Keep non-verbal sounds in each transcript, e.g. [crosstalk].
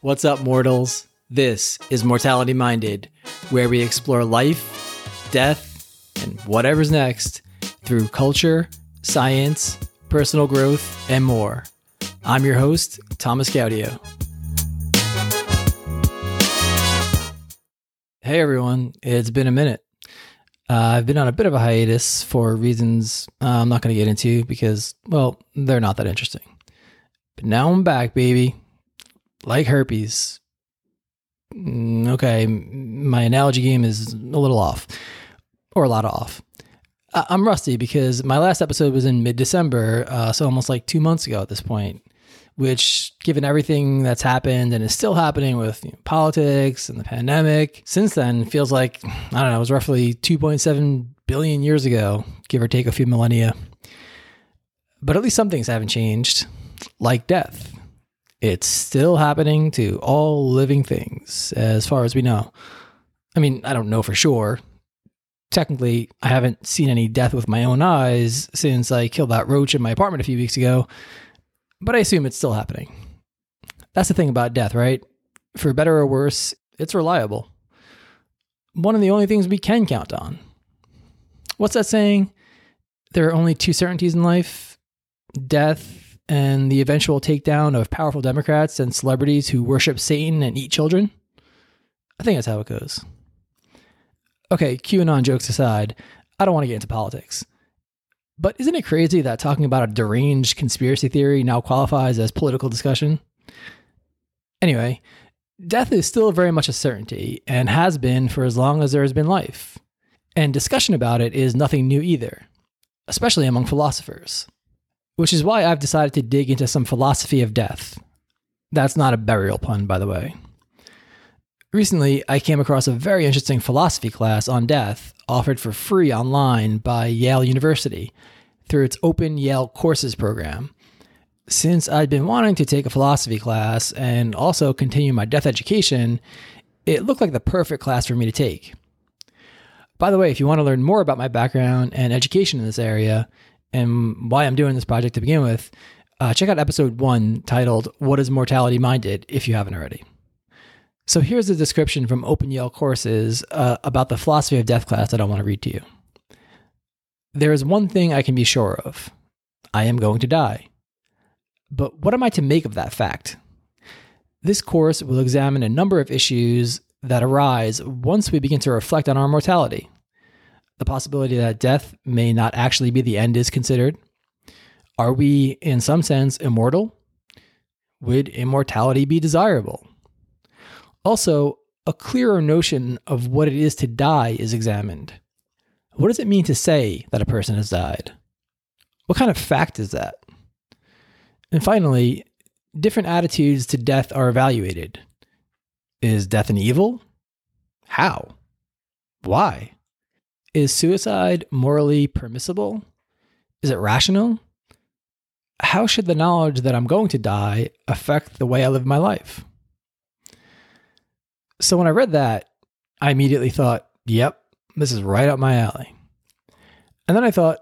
What's up, mortals? This is Mortality Minded, where we explore life, death, and whatever's next through culture, science, personal growth, and more. I'm your host, Thomas Gaudio. Hey everyone, it's been a minute. Uh, I've been on a bit of a hiatus for reasons uh, I'm not going to get into because, well, they're not that interesting. But now I'm back, baby. Like herpes. Mm, okay, my analogy game is a little off, or a lot off. I'm rusty because my last episode was in mid December, uh, so almost like two months ago at this point which, given everything that's happened and is still happening with you know, politics and the pandemic, since then feels like, I don't know, it was roughly 2.7 billion years ago, give or take a few millennia. But at least some things haven't changed, like death. It's still happening to all living things, as far as we know. I mean, I don't know for sure. Technically, I haven't seen any death with my own eyes since I killed that roach in my apartment a few weeks ago but I assume it's still happening. That's the thing about death, right? For better or worse, it's reliable. One of the only things we can count on. What's that saying? There are only two certainties in life death and the eventual takedown of powerful Democrats and celebrities who worship Satan and eat children. I think that's how it goes. Okay, QAnon jokes aside, I don't want to get into politics. But isn't it crazy that talking about a deranged conspiracy theory now qualifies as political discussion? Anyway, death is still very much a certainty and has been for as long as there has been life. And discussion about it is nothing new either, especially among philosophers. Which is why I've decided to dig into some philosophy of death. That's not a burial pun, by the way. Recently, I came across a very interesting philosophy class on death offered for free online by Yale University through its Open Yale Courses program. Since I'd been wanting to take a philosophy class and also continue my death education, it looked like the perfect class for me to take. By the way, if you want to learn more about my background and education in this area and why I'm doing this project to begin with, uh, check out episode one titled What is Mortality Minded if you haven't already. So here's a description from Open Yale Courses uh, about the philosophy of death class that I want to read to you. There is one thing I can be sure of I am going to die. But what am I to make of that fact? This course will examine a number of issues that arise once we begin to reflect on our mortality. The possibility that death may not actually be the end is considered. Are we, in some sense, immortal? Would immortality be desirable? Also, a clearer notion of what it is to die is examined. What does it mean to say that a person has died? What kind of fact is that? And finally, different attitudes to death are evaluated. Is death an evil? How? Why? Is suicide morally permissible? Is it rational? How should the knowledge that I'm going to die affect the way I live my life? So when I read that, I immediately thought, yep, this is right up my alley. And then I thought,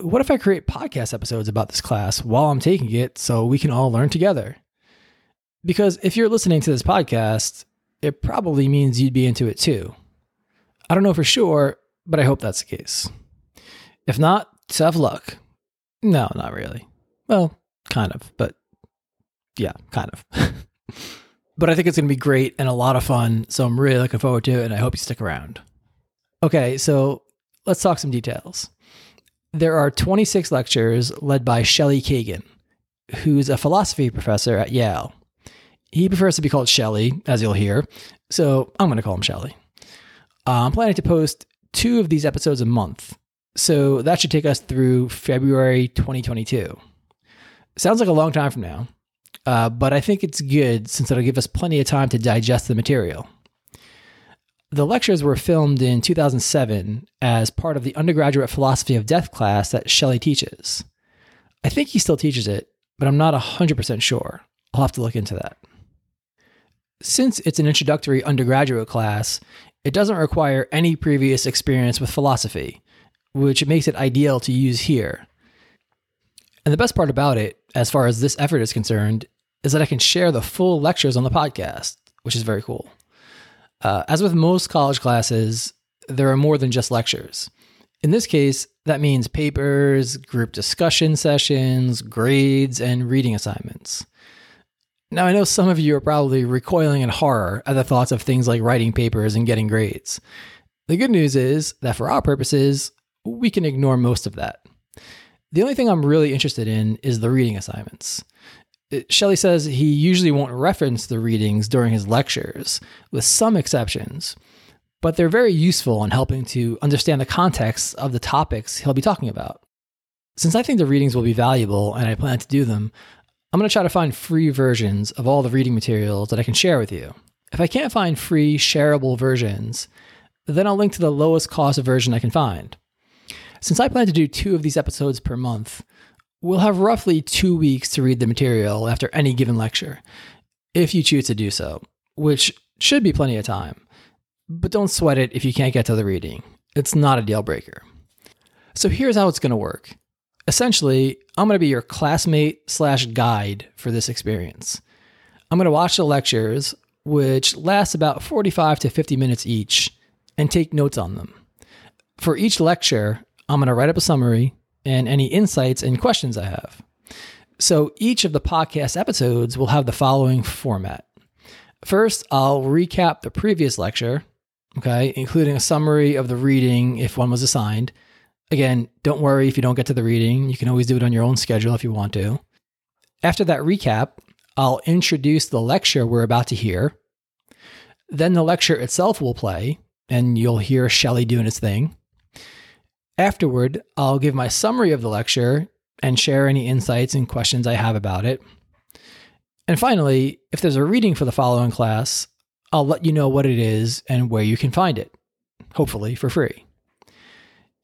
what if I create podcast episodes about this class while I'm taking it so we can all learn together? Because if you're listening to this podcast, it probably means you'd be into it too. I don't know for sure, but I hope that's the case. If not, tough luck. No, not really. Well, kind of, but yeah, kind of. [laughs] but I think it's going to be great and a lot of fun. So I'm really looking forward to it and I hope you stick around. Okay, so let's talk some details. There are 26 lectures led by Shelley Kagan, who's a philosophy professor at Yale. He prefers to be called Shelley, as you'll hear, so I'm going to call him Shelley. Uh, I'm planning to post two of these episodes a month, so that should take us through February 2022. Sounds like a long time from now, uh, but I think it's good since it'll give us plenty of time to digest the material. The lectures were filmed in 2007 as part of the undergraduate philosophy of death class that Shelley teaches. I think he still teaches it, but I'm not 100% sure. I'll have to look into that. Since it's an introductory undergraduate class, it doesn't require any previous experience with philosophy, which makes it ideal to use here. And the best part about it, as far as this effort is concerned, is that I can share the full lectures on the podcast, which is very cool. Uh, as with most college classes, there are more than just lectures. In this case, that means papers, group discussion sessions, grades, and reading assignments. Now, I know some of you are probably recoiling in horror at the thoughts of things like writing papers and getting grades. The good news is that for our purposes, we can ignore most of that. The only thing I'm really interested in is the reading assignments. Uh, Shelley says he usually won't reference the readings during his lectures, with some exceptions, but they're very useful in helping to understand the context of the topics he'll be talking about. Since I think the readings will be valuable and I plan to do them, I'm going to try to find free versions of all the reading materials that I can share with you. If I can't find free, shareable versions, then I'll link to the lowest cost version I can find. Since I plan to do two of these episodes per month, we'll have roughly two weeks to read the material after any given lecture, if you choose to do so, which should be plenty of time. But don't sweat it if you can't get to the reading. It's not a deal breaker. So here's how it's going to work. Essentially, I'm going to be your classmate slash guide for this experience. I'm going to watch the lectures, which last about 45 to 50 minutes each, and take notes on them. For each lecture, I'm going to write up a summary and any insights and questions I have. So each of the podcast episodes will have the following format. First, I'll recap the previous lecture, okay, including a summary of the reading if one was assigned. Again, don't worry if you don't get to the reading. You can always do it on your own schedule if you want to. After that recap, I'll introduce the lecture we're about to hear. Then the lecture itself will play, and you'll hear Shelley doing his thing. Afterward, I'll give my summary of the lecture and share any insights and questions I have about it. And finally, if there's a reading for the following class, I'll let you know what it is and where you can find it, hopefully for free.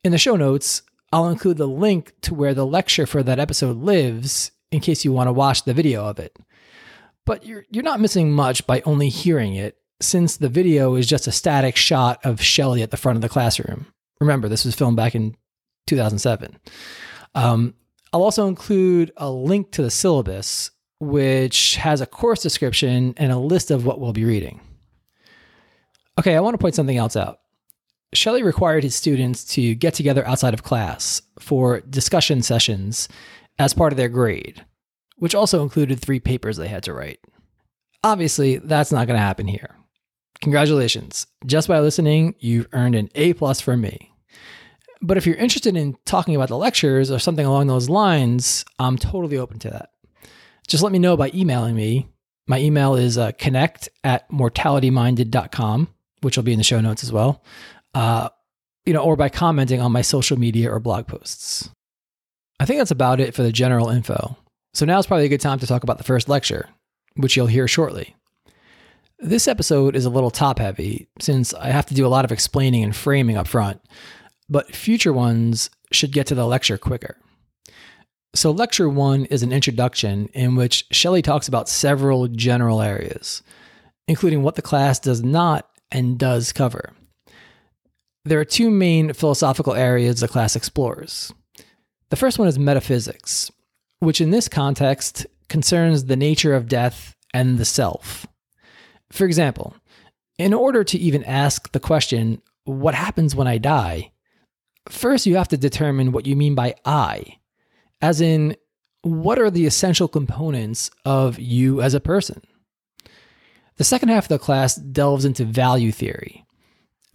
In the show notes, I'll include the link to where the lecture for that episode lives in case you want to watch the video of it. But you're, you're not missing much by only hearing it, since the video is just a static shot of Shelley at the front of the classroom. Remember, this was filmed back in 2007. Um, I'll also include a link to the syllabus, which has a course description and a list of what we'll be reading. Okay, I want to point something else out. Shelley required his students to get together outside of class for discussion sessions as part of their grade, which also included three papers they had to write. Obviously, that's not going to happen here. Congratulations. Just by listening, you've earned an A plus from me. But if you're interested in talking about the lectures or something along those lines, I'm totally open to that. Just let me know by emailing me. My email is uh, connect at mortalityminded.com, which will be in the show notes as well. Uh, you know, or by commenting on my social media or blog posts. I think that's about it for the general info. So now is probably a good time to talk about the first lecture, which you'll hear shortly. This episode is a little top heavy since I have to do a lot of explaining and framing up front, but future ones should get to the lecture quicker. So, lecture one is an introduction in which Shelley talks about several general areas, including what the class does not and does cover. There are two main philosophical areas the class explores. The first one is metaphysics, which in this context concerns the nature of death and the self. For example, in order to even ask the question, what happens when I die? First, you have to determine what you mean by I, as in, what are the essential components of you as a person? The second half of the class delves into value theory.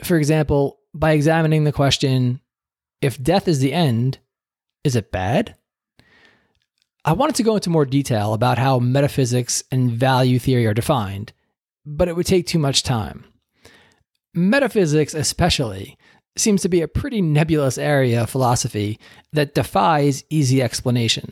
For example, by examining the question, if death is the end, is it bad? I wanted to go into more detail about how metaphysics and value theory are defined, but it would take too much time. Metaphysics, especially, seems to be a pretty nebulous area of philosophy that defies easy explanation.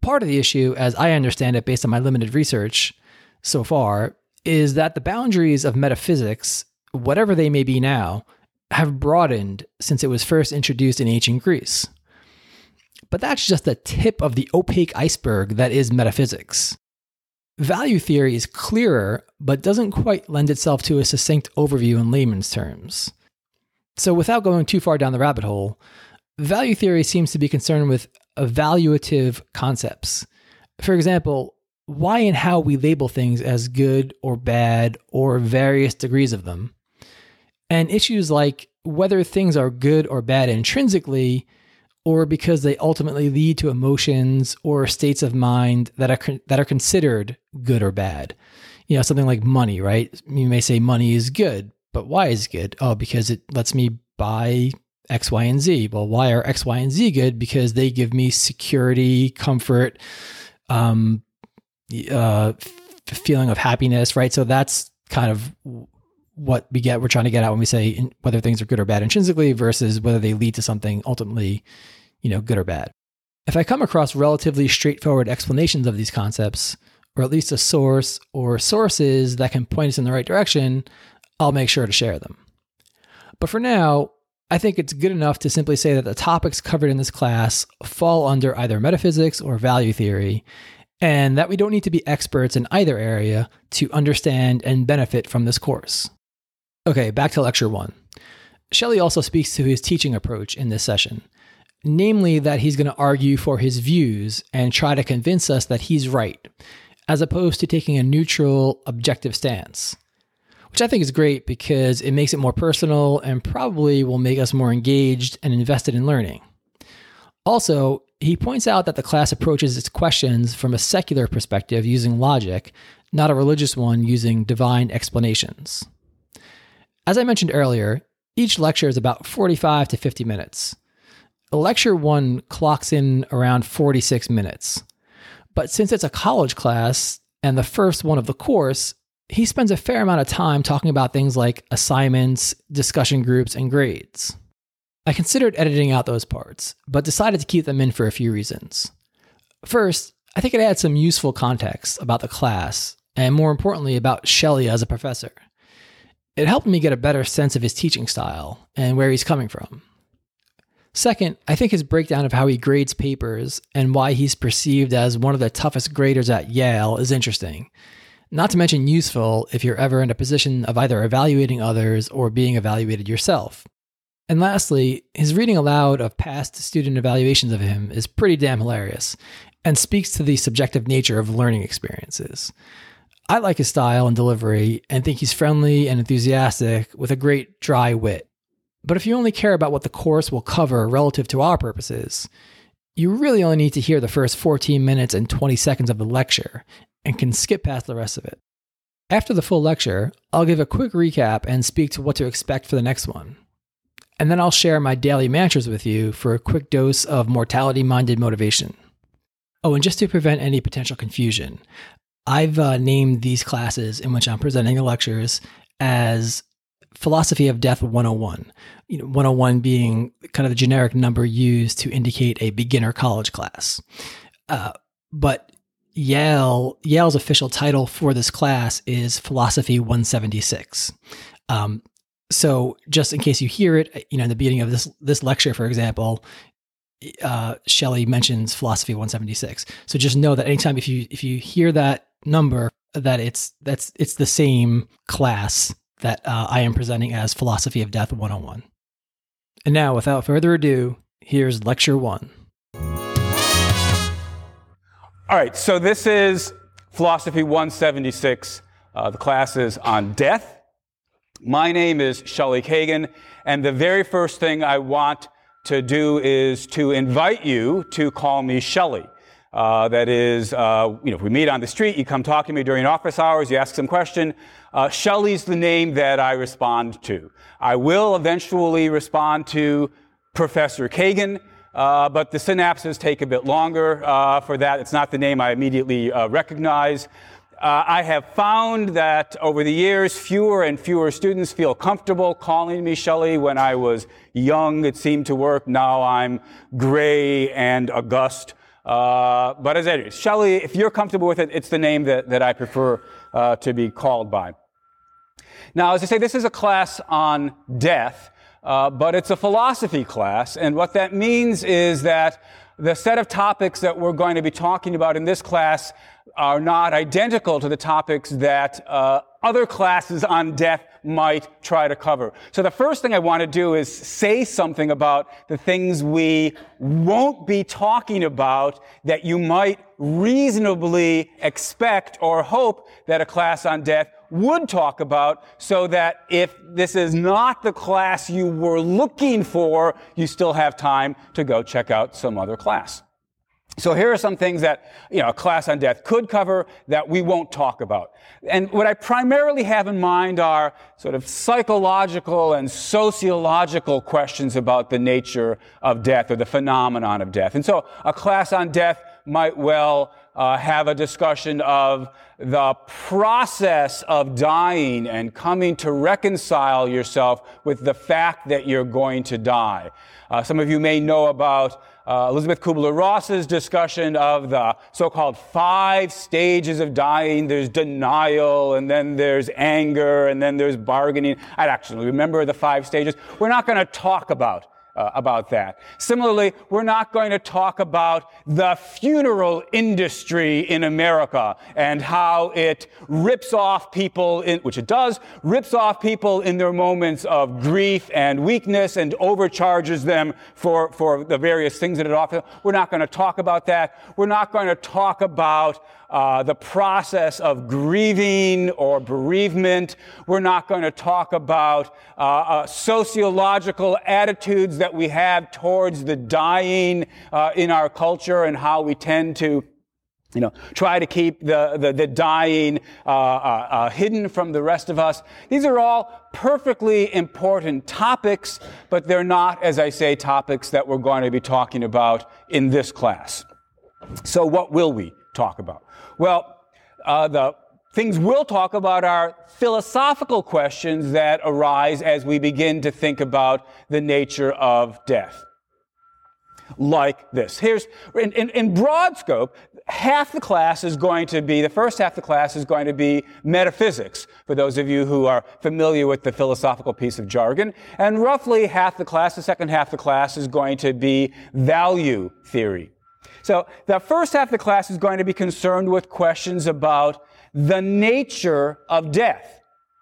Part of the issue, as I understand it based on my limited research so far, is that the boundaries of metaphysics, whatever they may be now, have broadened since it was first introduced in ancient Greece. But that's just the tip of the opaque iceberg that is metaphysics. Value theory is clearer, but doesn't quite lend itself to a succinct overview in layman's terms. So, without going too far down the rabbit hole, value theory seems to be concerned with evaluative concepts. For example, why and how we label things as good or bad or various degrees of them, and issues like whether things are good or bad intrinsically or because they ultimately lead to emotions or states of mind that are that are considered good or bad. You know, something like money, right? You may say money is good, but why is it good? Oh, because it lets me buy X, Y, and Z. Well, why are X, Y, and Z good? Because they give me security, comfort, um, uh, feeling of happiness, right? So that's kind of what we get. We're trying to get out when we say whether things are good or bad intrinsically versus whether they lead to something ultimately, you know, good or bad. If I come across relatively straightforward explanations of these concepts, or at least a source or sources that can point us in the right direction, I'll make sure to share them. But for now, I think it's good enough to simply say that the topics covered in this class fall under either metaphysics or value theory, and that we don't need to be experts in either area to understand and benefit from this course. Okay, back to lecture one. Shelley also speaks to his teaching approach in this session, namely that he's going to argue for his views and try to convince us that he's right, as opposed to taking a neutral, objective stance which I think is great because it makes it more personal and probably will make us more engaged and invested in learning. Also, he points out that the class approaches its questions from a secular perspective using logic, not a religious one using divine explanations. As I mentioned earlier, each lecture is about 45 to 50 minutes. Lecture one clocks in around 46 minutes. But since it's a college class and the first one of the course, he spends a fair amount of time talking about things like assignments, discussion groups, and grades. I considered editing out those parts, but decided to keep them in for a few reasons. First, I think it adds some useful context about the class, and more importantly, about Shelley as a professor. It helped me get a better sense of his teaching style and where he's coming from. Second, I think his breakdown of how he grades papers and why he's perceived as one of the toughest graders at Yale is interesting not to mention useful if you're ever in a position of either evaluating others or being evaluated yourself. And lastly, his reading aloud of past student evaluations of him is pretty damn hilarious and speaks to the subjective nature of learning experiences. I like his style and delivery and think he's friendly and enthusiastic with a great dry wit. But if you only care about what the course will cover relative to our purposes, you really only need to hear the first 14 minutes and 20 seconds of the lecture and can skip past the rest of it. After the full lecture, I'll give a quick recap and speak to what to expect for the next one. And then I'll share my daily mantras with you for a quick dose of mortality minded motivation. Oh, and just to prevent any potential confusion, I've uh, named these classes in which I'm presenting the lectures as Philosophy of Death 101. You know, 101 being kind of the generic number used to indicate a beginner college class. Uh, but Yale Yale's official title for this class is Philosophy 176. Um, so just in case you hear it, you know, in the beginning of this this lecture, for example, uh, Shelley mentions Philosophy 176. So just know that anytime if you if you hear that number, that it's that's it's the same class that uh, I am presenting as Philosophy of Death 101. And now, without further ado, here's lecture one. All right, so this is Philosophy 176. Uh, the class is on death. My name is Shelley Kagan, and the very first thing I want to do is to invite you to call me Shelley. Uh, that is, uh, you know, if we meet on the street, you come talk to me during office hours, you ask some question. Uh, Shelley's the name that I respond to. I will eventually respond to Professor Kagan, uh, but the synapses take a bit longer uh, for that. It's not the name I immediately uh, recognize. Uh, I have found that over the years, fewer and fewer students feel comfortable calling me Shelley. When I was young, it seemed to work. Now I'm gray and august. Uh, but as is, Shelley, if you're comfortable with it, it's the name that, that I prefer uh, to be called by. Now, as I say, this is a class on death. Uh, but it's a philosophy class, and what that means is that the set of topics that we're going to be talking about in this class are not identical to the topics that uh, other classes on death might try to cover. So the first thing I want to do is say something about the things we won't be talking about that you might reasonably expect or hope that a class on death would talk about so that if this is not the class you were looking for, you still have time to go check out some other class. So here are some things that, you know, a class on death could cover that we won't talk about. And what I primarily have in mind are sort of psychological and sociological questions about the nature of death or the phenomenon of death. And so a class on death might well uh, have a discussion of the process of dying and coming to reconcile yourself with the fact that you're going to die. Uh, some of you may know about uh, Elisabeth Kubler-Ross's discussion of the so-called five stages of dying. There's denial, and then there's anger, and then there's bargaining. I actually remember the five stages. We're not going to talk about uh, about that. Similarly, we're not going to talk about the funeral industry in America and how it rips off people in, which it does, rips off people in their moments of grief and weakness and overcharges them for, for the various things that it offers. We're not going to talk about that. We're not going to talk about uh, the process of grieving or bereavement. We're not going to talk about uh, uh, sociological attitudes that we have towards the dying uh, in our culture and how we tend to you know, try to keep the, the, the dying uh, uh, uh, hidden from the rest of us. These are all perfectly important topics, but they're not, as I say, topics that we're going to be talking about in this class. So what will we talk about? Well, uh, the things we'll talk about are philosophical questions that arise as we begin to think about the nature of death. Like this. Here's, in, in, in broad scope, half the class is going to be, the first half of the class is going to be metaphysics, for those of you who are familiar with the philosophical piece of jargon. And roughly half the class, the second half of the class is going to be value theory. So the first half of the class is going to be concerned with questions about the nature of death.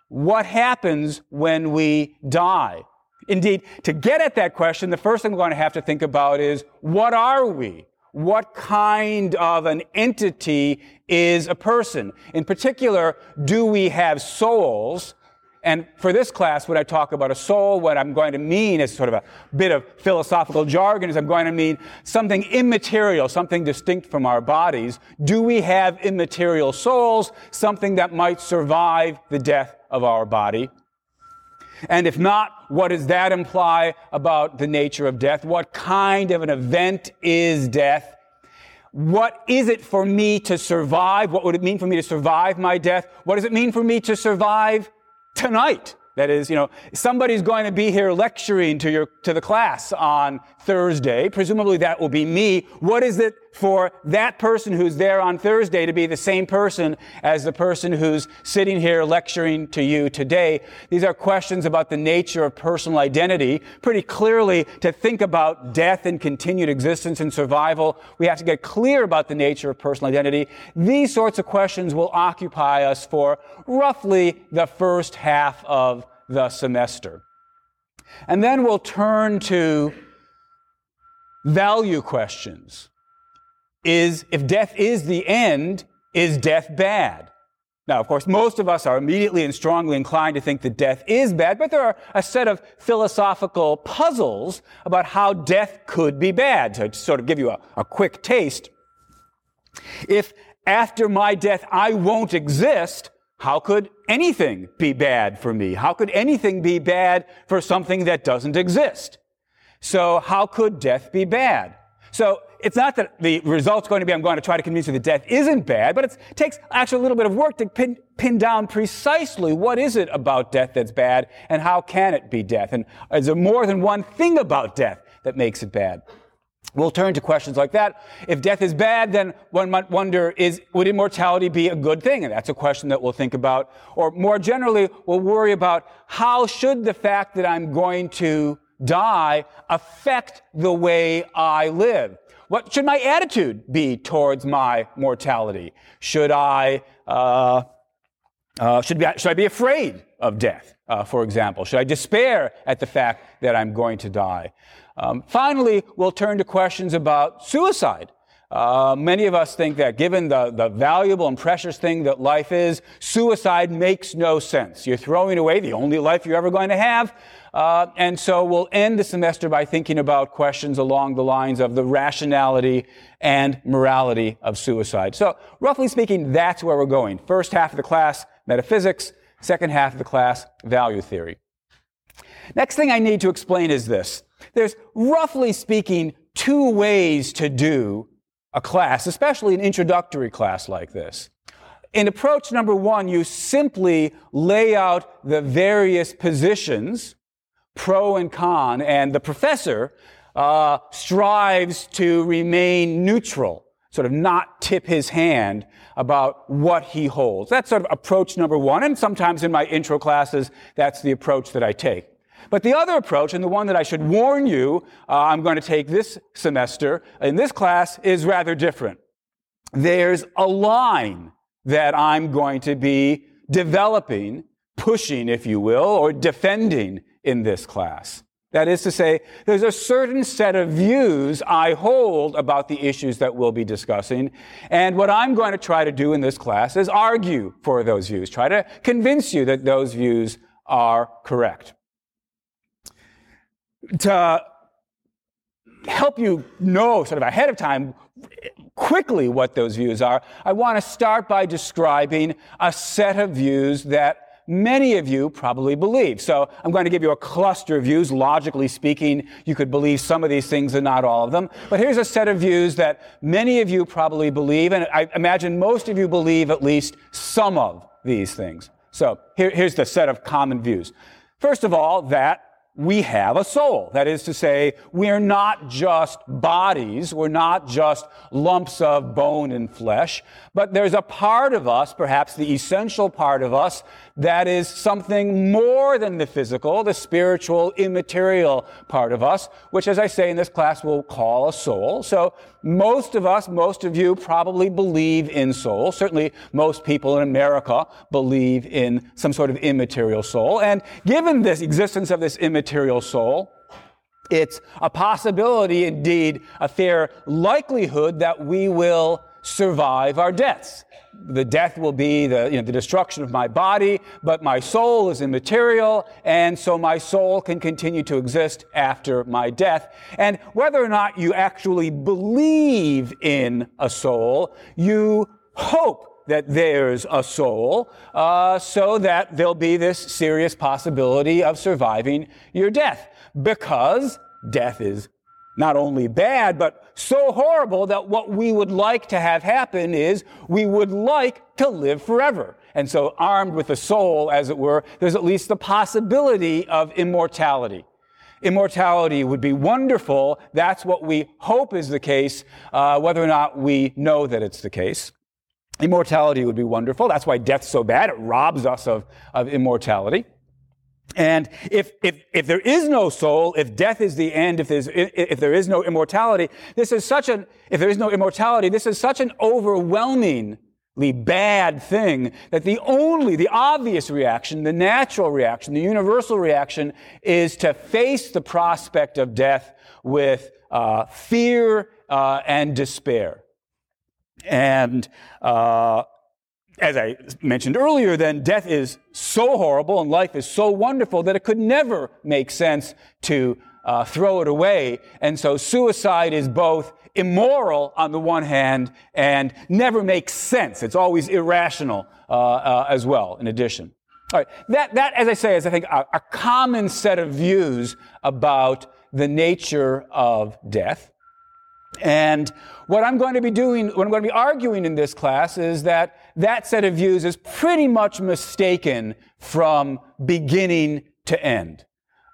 What happens when we die? Indeed, to get at that question, the first thing we're going to have to think about is what are we? What kind of an entity is a person? In particular, do we have souls? And for this class, when I talk about a soul, what I'm going to mean is sort of a bit of philosophical jargon is I'm going to mean something immaterial, something distinct from our bodies. Do we have immaterial souls, something that might survive the death of our body? And if not, what does that imply about the nature of death? What kind of an event is death? What is it for me to survive? What would it mean for me to survive my death? What does it mean for me to survive tonight. That is, you know, somebody's going to be here lecturing to your, to the class on Thursday. Presumably that will be me. What is it for that person who's there on Thursday to be the same person as the person who's sitting here lecturing to you today? These are questions about the nature of personal identity. Pretty clearly, to think about death and continued existence and survival, we have to get clear about the nature of personal identity. These sorts of questions will occupy us for roughly the first half of the semester. And then we'll turn to value questions. Is, if death is the end, is death bad? Now, of course, most of us are immediately and strongly inclined to think that death is bad, but there are a set of philosophical puzzles about how death could be bad. To sort of give you a, a quick taste, if after my death I won't exist, how could anything be bad for me? How could anything be bad for something that doesn't exist? So how could death be bad? So it's not that the result's going to be I'm going to try to convince you that death isn't bad, but it takes actually a little bit of work to pin, pin down precisely what is it about death that's bad and how can it be death? And is there more than one thing about death that makes it bad? We'll turn to questions like that. If death is bad, then one might wonder, is, would immortality be a good thing? And that's a question that we'll think about. Or more generally, we'll worry about how should the fact that I'm going to die affect the way I live? What should my attitude be towards my mortality? Should I, uh, Uh, should, be, should I be afraid of death, uh, for example? Should I despair at the fact that I'm going to die? Um, finally, we'll turn to questions about suicide. Uh, many of us think that given the, the valuable and precious thing that life is, suicide makes no sense. You're throwing away the only life you're ever going to have. Uh, and so we'll end the semester by thinking about questions along the lines of the rationality and morality of suicide. So roughly speaking, that's where we're going. First half of the class, metaphysics. Second half of the class, value theory. Next thing I need to explain is this. There's roughly speaking two ways to do a class, especially an introductory class like this. In approach number one, you simply lay out the various positions, pro and con, and the professor uh, strives to remain neutral, sort of not tip his hand about what he holds. That's sort of approach number one, and sometimes in my intro classes, that's the approach that I take. But the other approach, and the one that I should warn you uh, I'm going to take this semester in this class, is rather different. There's a line that I'm going to be developing, pushing, if you will, or defending in this class. That is to say, there's a certain set of views I hold about the issues that we'll be discussing. And what I'm going to try to do in this class is argue for those views, try to convince you that those views are correct to help you know sort of ahead of time quickly what those views are, I want to start by describing a set of views that many of you probably believe. So I'm going to give you a cluster of views. Logically speaking, you could believe some of these things and not all of them. But here's a set of views that many of you probably believe, and I imagine most of you believe at least some of these things. So here, here's the set of common views. First of all, that we have a soul. That is to say, we're not just bodies, we're not just lumps of bone and flesh, but there's a part of us, perhaps the essential part of us, that is something more than the physical, the spiritual, immaterial part of us, which, as I say in this class, we'll call a soul. So most of us, most of you probably believe in soul. Certainly most people in America believe in some sort of immaterial soul. And given this existence of this immaterial soul, it's a possibility, indeed, a fair likelihood that we will survive our deaths the death will be the, you know, the destruction of my body, but my soul is immaterial, and so my soul can continue to exist after my death. And whether or not you actually believe in a soul, you hope that there's a soul, uh, so that there'll be this serious possibility of surviving your death, because death is not only bad, but so horrible that what we would like to have happen is we would like to live forever. And so, armed with a soul, as it were, there's at least the possibility of immortality. Immortality would be wonderful. That's what we hope is the case, uh, whether or not we know that it's the case. Immortality would be wonderful. That's why death's so bad. It robs us of, of immortality. And if, if, if there is no soul, if death is the end, if, there's, if there is no immortality, this is such an, if there is no immortality, this is such an overwhelmingly bad thing that the only, the obvious reaction, the natural reaction, the universal reaction is to face the prospect of death with uh, fear uh, and despair. And uh, as I mentioned earlier, then death is so horrible and life is so wonderful that it could never make sense to uh, throw it away. And so suicide is both immoral on the one hand and never makes sense. It's always irrational uh, uh, as well, in addition. All right. That, that, as I say, is, I think, a, a common set of views about the nature of death. And what I'm going to be doing, what I'm going to be arguing in this class is that that set of views is pretty much mistaken from beginning to end.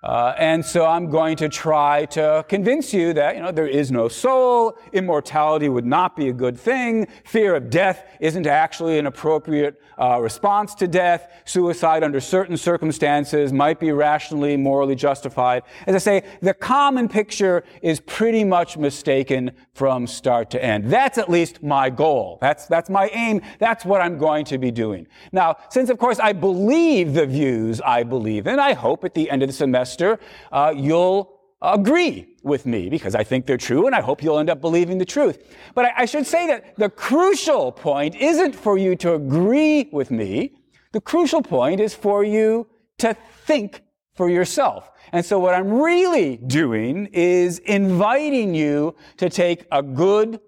Uh, and so I'm going to try to convince you that, you know, there is no soul, immortality would not be a good thing, fear of death isn't actually an appropriate uh, response to death, suicide under certain circumstances might be rationally, morally justified. As I say, the common picture is pretty much mistaken from start to end. That's at least my goal. That's, that's my aim. That's what I'm going to be doing. Now, since of course I believe the views I believe in, I hope at the end of the semester uh, you'll agree with me because I think they're true and I hope you'll end up believing the truth. But I, I, should say that the crucial point isn't for you to agree with me. The crucial point is for you to think for yourself. And so what I'm really doing is inviting you to take a good,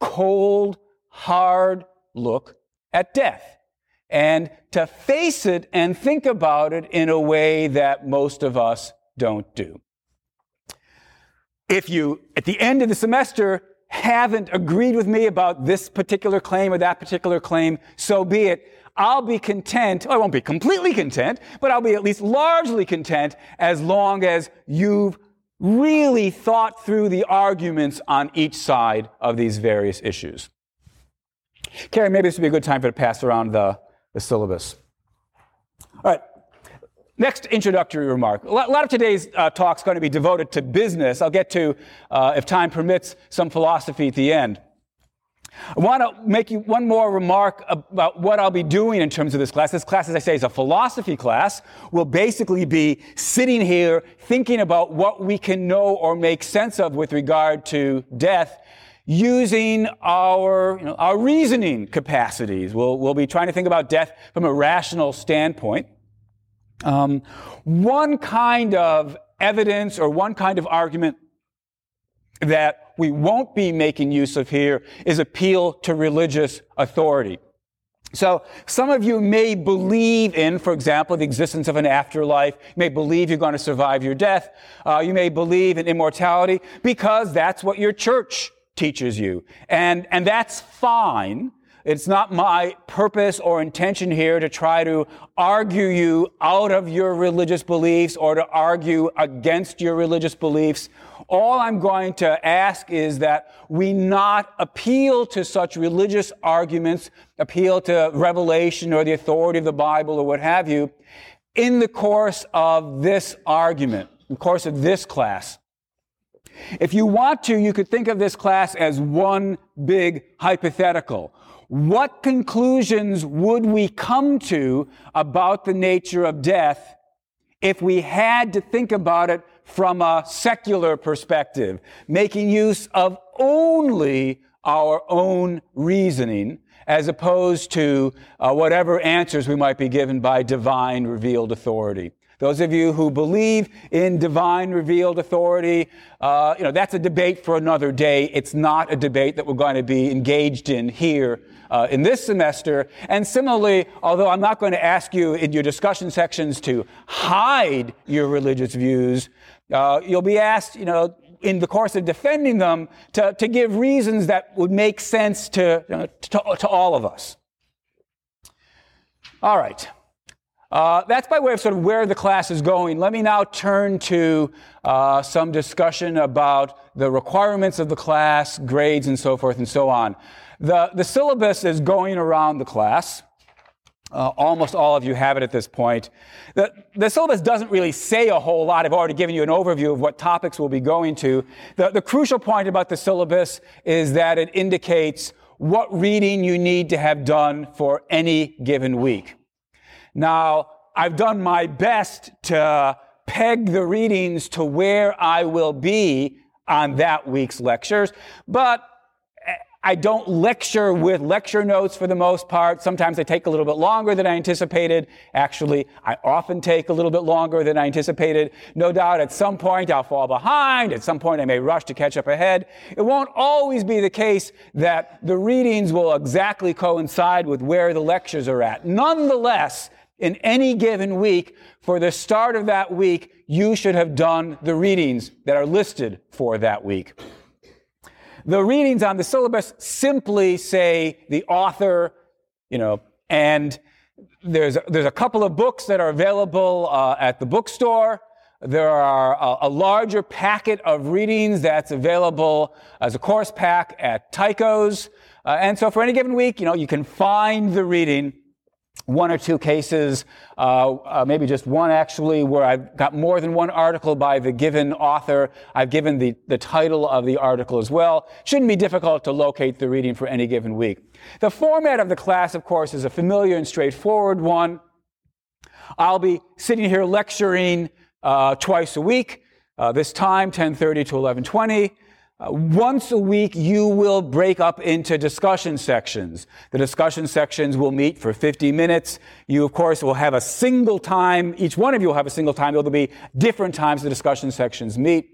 cold, hard look at death and to face it and think about it in a way that most of us don't do. If you, at the end of the semester, haven't agreed with me about this particular claim or that particular claim, so be it. I'll be content. I won't be completely content, but I'll be at least largely content as long as you've really thought through the arguments on each side of these various issues. Carrie, maybe this would be a good time for to pass around the, the syllabus. All right. Next introductory remark. A lot of today's uh, talk is going to be devoted to business. I'll get to, uh, if time permits, some philosophy at the end. I want to make you one more remark about what I'll be doing in terms of this class. This class, as I say, is a philosophy class. We'll basically be sitting here thinking about what we can know or make sense of with regard to death using our, you know, our reasoning capacities. We'll, we'll be trying to think about death from a rational standpoint. Um, one kind of evidence or one kind of argument that we won't be making use of here is appeal to religious authority. So some of you may believe in, for example, the existence of an afterlife. You may believe you're going to survive your death. Uh, you may believe in immortality because that's what your church teaches you. And, and that's fine. It's not my purpose or intention here to try to argue you out of your religious beliefs or to argue against your religious beliefs. All I'm going to ask is that we not appeal to such religious arguments, appeal to revelation or the authority of the Bible or what have you, in the course of this argument, in the course of this class. If you want to, you could think of this class as one big hypothetical. What conclusions would we come to about the nature of death if we had to think about it from a secular perspective, making use of only our own reasoning as opposed to uh, whatever answers we might be given by divine revealed authority. Those of you who believe in divine revealed authority, uh, you know, that's a debate for another day. It's not a debate that we're going to be engaged in here uh, in this semester. And similarly, although I'm not going to ask you in your discussion sections to hide your religious views, uh, you'll be asked, you know, in the course of defending them, to, to give reasons that would make sense to, you know, to, to all of us. All right. Uh, that's by way of sort of where the class is going. Let me now turn to uh, some discussion about the requirements of the class, grades, and so forth and so on. The, the syllabus is going around the class. Uh, almost all of you have it at this point. The, the, syllabus doesn't really say a whole lot. I've already given you an overview of what topics we'll be going to. The, the crucial point about the syllabus is that it indicates what reading you need to have done for any given week. Now, I've done my best to peg the readings to where I will be on that week's lectures, but I don't lecture with lecture notes for the most part. Sometimes they take a little bit longer than I anticipated. Actually, I often take a little bit longer than I anticipated. No doubt at some point I'll fall behind. At some point I may rush to catch up ahead. It won't always be the case that the readings will exactly coincide with where the lectures are at. Nonetheless, in any given week, for the start of that week, you should have done the readings that are listed for that week. The readings on the syllabus simply say the author, you know, and there's, there's a couple of books that are available uh, at the bookstore. There are a, a, larger packet of readings that's available as a course pack at Tyco's. Uh, and so for any given week, you know, you can find the reading one or two cases, uh, uh, maybe just one actually, where I've got more than one article by the given author. I've given the, the title of the article as well. Shouldn't be difficult to locate the reading for any given week. The format of the class, of course, is a familiar and straightforward one. I'll be sitting here lecturing uh, twice a week. Uh, this time, 10:30 to 11:20. Once a week, you will break up into discussion sections. The discussion sections will meet for 50 minutes. You, of course, will have a single time. Each one of you will have a single time. There will be different times the discussion sections meet.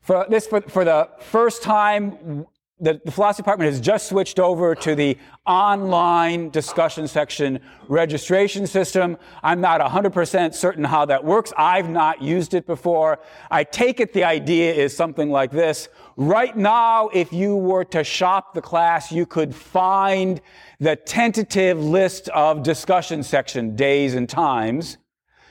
For this, for, for the first time, the, the, philosophy department has just switched over to the online discussion section registration system. I'm not 100% certain how that works. I've not used it before. I take it the idea is something like this. Right now, if you were to shop the class, you could find the tentative list of discussion section days and times.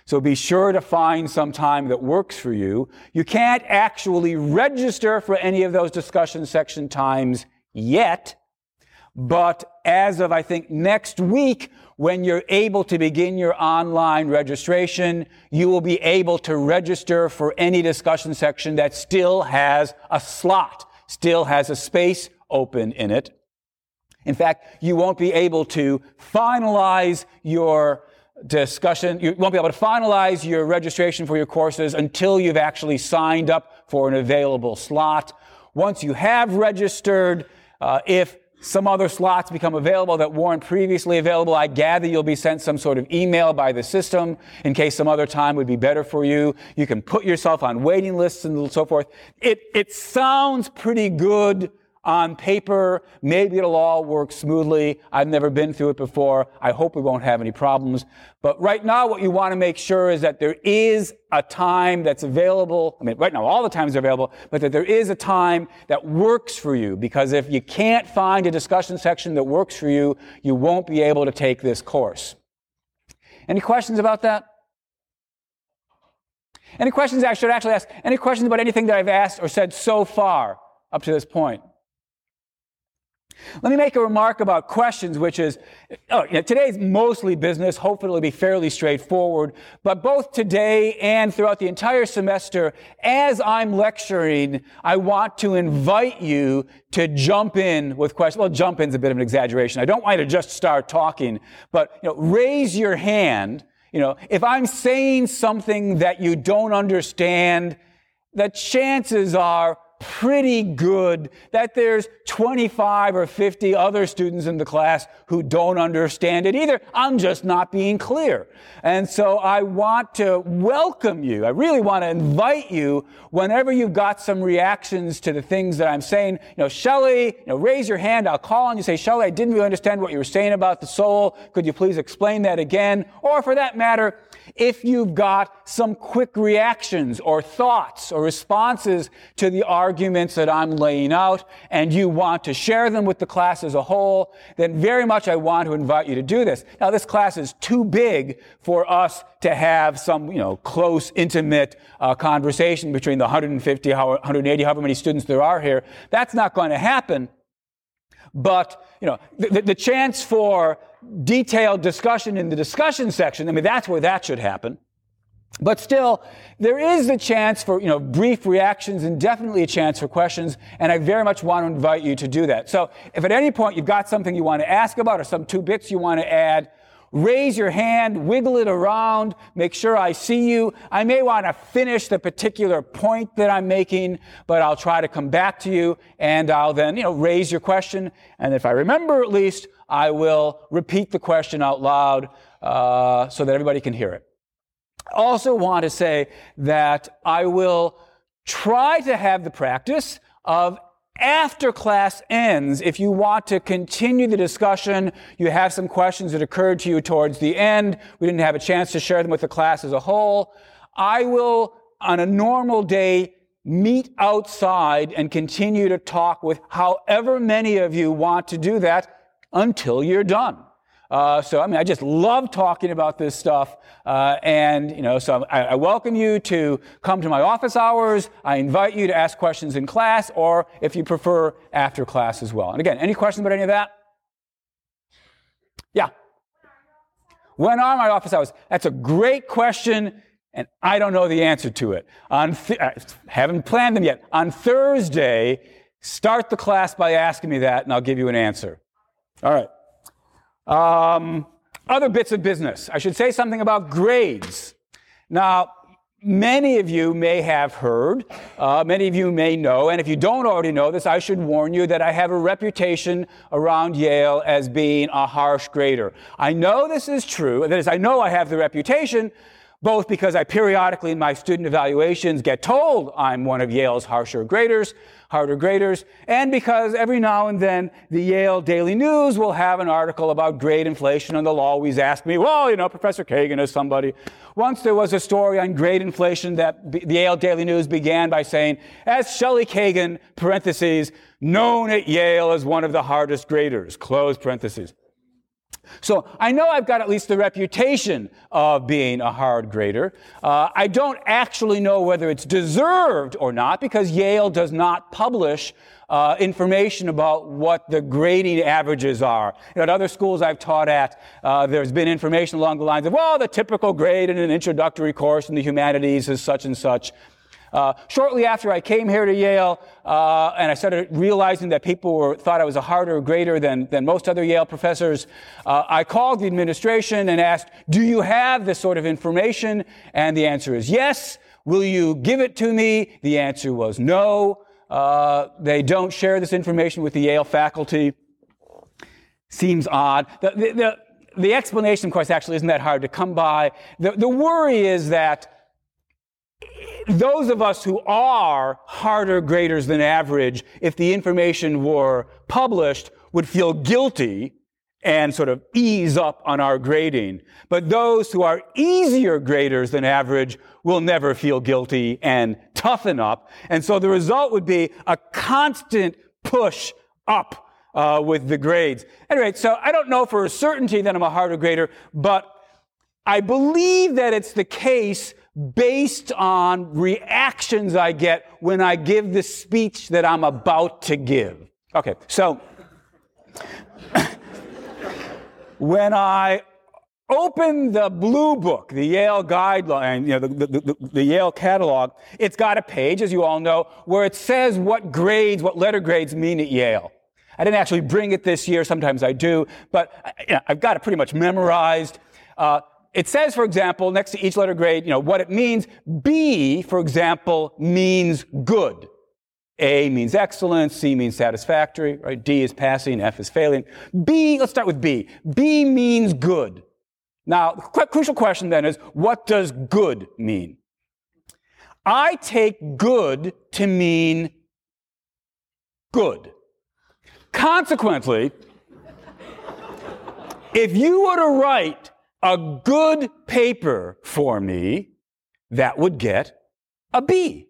So be sure to find some time that works for you. You can't actually register for any of those discussion section times yet. But as of, I think, next week, when you're able to begin your online registration, you will be able to register for any discussion section that still has a slot, still has a space open in it. In fact, you won't be able to finalize your discussion. You won't be able to finalize your registration for your courses until you've actually signed up for an available slot. Once you have registered, uh, if some other slots become available that weren't previously available, I gather you'll be sent some sort of email by the system in case some other time would be better for you. You can put yourself on waiting lists and so forth. It, it sounds pretty good on paper. Maybe it'll all work smoothly. I've never been through it before. I hope we won't have any problems. But right now, what you want to make sure is that there is a time that's available. I mean, right now, all the times are available, but that there is a time that works for you. Because if you can't find a discussion section that works for you, you won't be able to take this course. Any questions about that? Any questions I should actually ask? Any questions about anything that I've asked or said so far up to this point? Let me make a remark about questions, which is, oh, you know, today's mostly business. Hopefully it'll be fairly straightforward. But both today and throughout the entire semester, as I'm lecturing, I want to invite you to jump in with questions. Well, jump in's a bit of an exaggeration. I don't want you to just start talking, but, you know, raise your hand. You know, if I'm saying something that you don't understand, the chances are pretty good that there's 25 or 50 other students in the class who don't understand it either. I'm just not being clear. And so I want to welcome you. I really want to invite you whenever you've got some reactions to the things that I'm saying. You know, Shelley, you know, raise your hand. I'll call on you say, Shelley, I didn't really understand what you were saying about the soul. Could you please explain that again? Or for that matter, if you've got some quick reactions or thoughts or responses to the arguments that I'm laying out and you want to share them with the class as a whole, then very much I want to invite you to do this. Now this class is too big for us to have some, you know, close, intimate uh, conversation between the 150, 180, however many students there are here. That's not going to happen. But, you know, the, the chance for detailed discussion in the discussion section, I mean, that's where that should happen. But still, there is a chance for, you know, brief reactions and definitely a chance for questions, and I very much want to invite you to do that. So if at any point you've got something you want to ask about or some two bits you want to add, raise your hand, wiggle it around, make sure I see you. I may want to finish the particular point that I'm making, but I'll try to come back to you and I'll then, you know, raise your question. And if I remember at least, I will repeat the question out loud uh, so that everybody can hear it. I also want to say that I will try to have the practice of after class ends, if you want to continue the discussion, you have some questions that occurred to you towards the end, we didn't have a chance to share them with the class as a whole, I will, on a normal day, meet outside and continue to talk with however many of you want to do that until you're done. Uh, so, I mean, I just love talking about this stuff. Uh, and, you know, so I, I, welcome you to come to my office hours. I invite you to ask questions in class or if you prefer after class as well. And again, any questions about any of that? Yeah. When are my office hours? That's a great question, and I don't know the answer to it. On th- I haven't planned them yet. On Thursday, start the class by asking me that, and I'll give you an answer. All right. Um, other bits of business. I should say something about grades. Now, many of you may have heard, uh, many of you may know, and if you don't already know this, I should warn you that I have a reputation around Yale as being a harsh grader. I know this is true, that is, I know I have the reputation, both because I periodically in my student evaluations get told I'm one of Yale's harsher graders, harder graders, and because every now and then the Yale Daily News will have an article about grade inflation and they'll always ask me, well, you know, Professor Kagan is somebody. Once there was a story on grade inflation that the Yale Daily News began by saying, as Shelley Kagan, parentheses, known at Yale as one of the hardest graders, close parentheses. So I know I've got at least the reputation of being a hard grader. Uh, I don't actually know whether it's deserved or not because Yale does not publish uh, information about what the grading averages are. You know, at other schools I've taught at, uh, there's been information along the lines of, well, the typical grade in an introductory course in the humanities is such and such. Uh, shortly after I came here to Yale, uh, and I started realizing that people were, thought I was a harder grader than, than most other Yale professors, uh, I called the administration and asked, do you have this sort of information? And the answer is yes. Will you give it to me? The answer was no. Uh, they don't share this information with the Yale faculty. Seems odd. The, the, the, the explanation, of course, actually isn't that hard to come by. The, the worry is that those of us who are harder graders than average, if the information were published, would feel guilty and sort of ease up on our grading. But those who are easier graders than average will never feel guilty and toughen up. And so the result would be a constant push up uh, with the grades. Anyway, so I don't know for a certainty that I'm a harder grader, but I believe that it's the case based on reactions I get when I give the speech that I'm about to give. Okay, so [laughs] when I open the blue book, the Yale guideline, you know, the, the, the, the, Yale catalog, it's got a page, as you all know, where it says what grades, what letter grades mean at Yale. I didn't actually bring it this year. Sometimes I do, but you know, I've got it pretty much memorized. Uh, it says, for example, next to each letter grade, you know, what it means. B, for example, means good. A means excellent, C means satisfactory, right? D is passing, F is failing. B, let's start with B. B means good. Now, the crucial question then is, what does good mean? I take good to mean good. Consequently, if you were to write a good paper for me, that would get a B.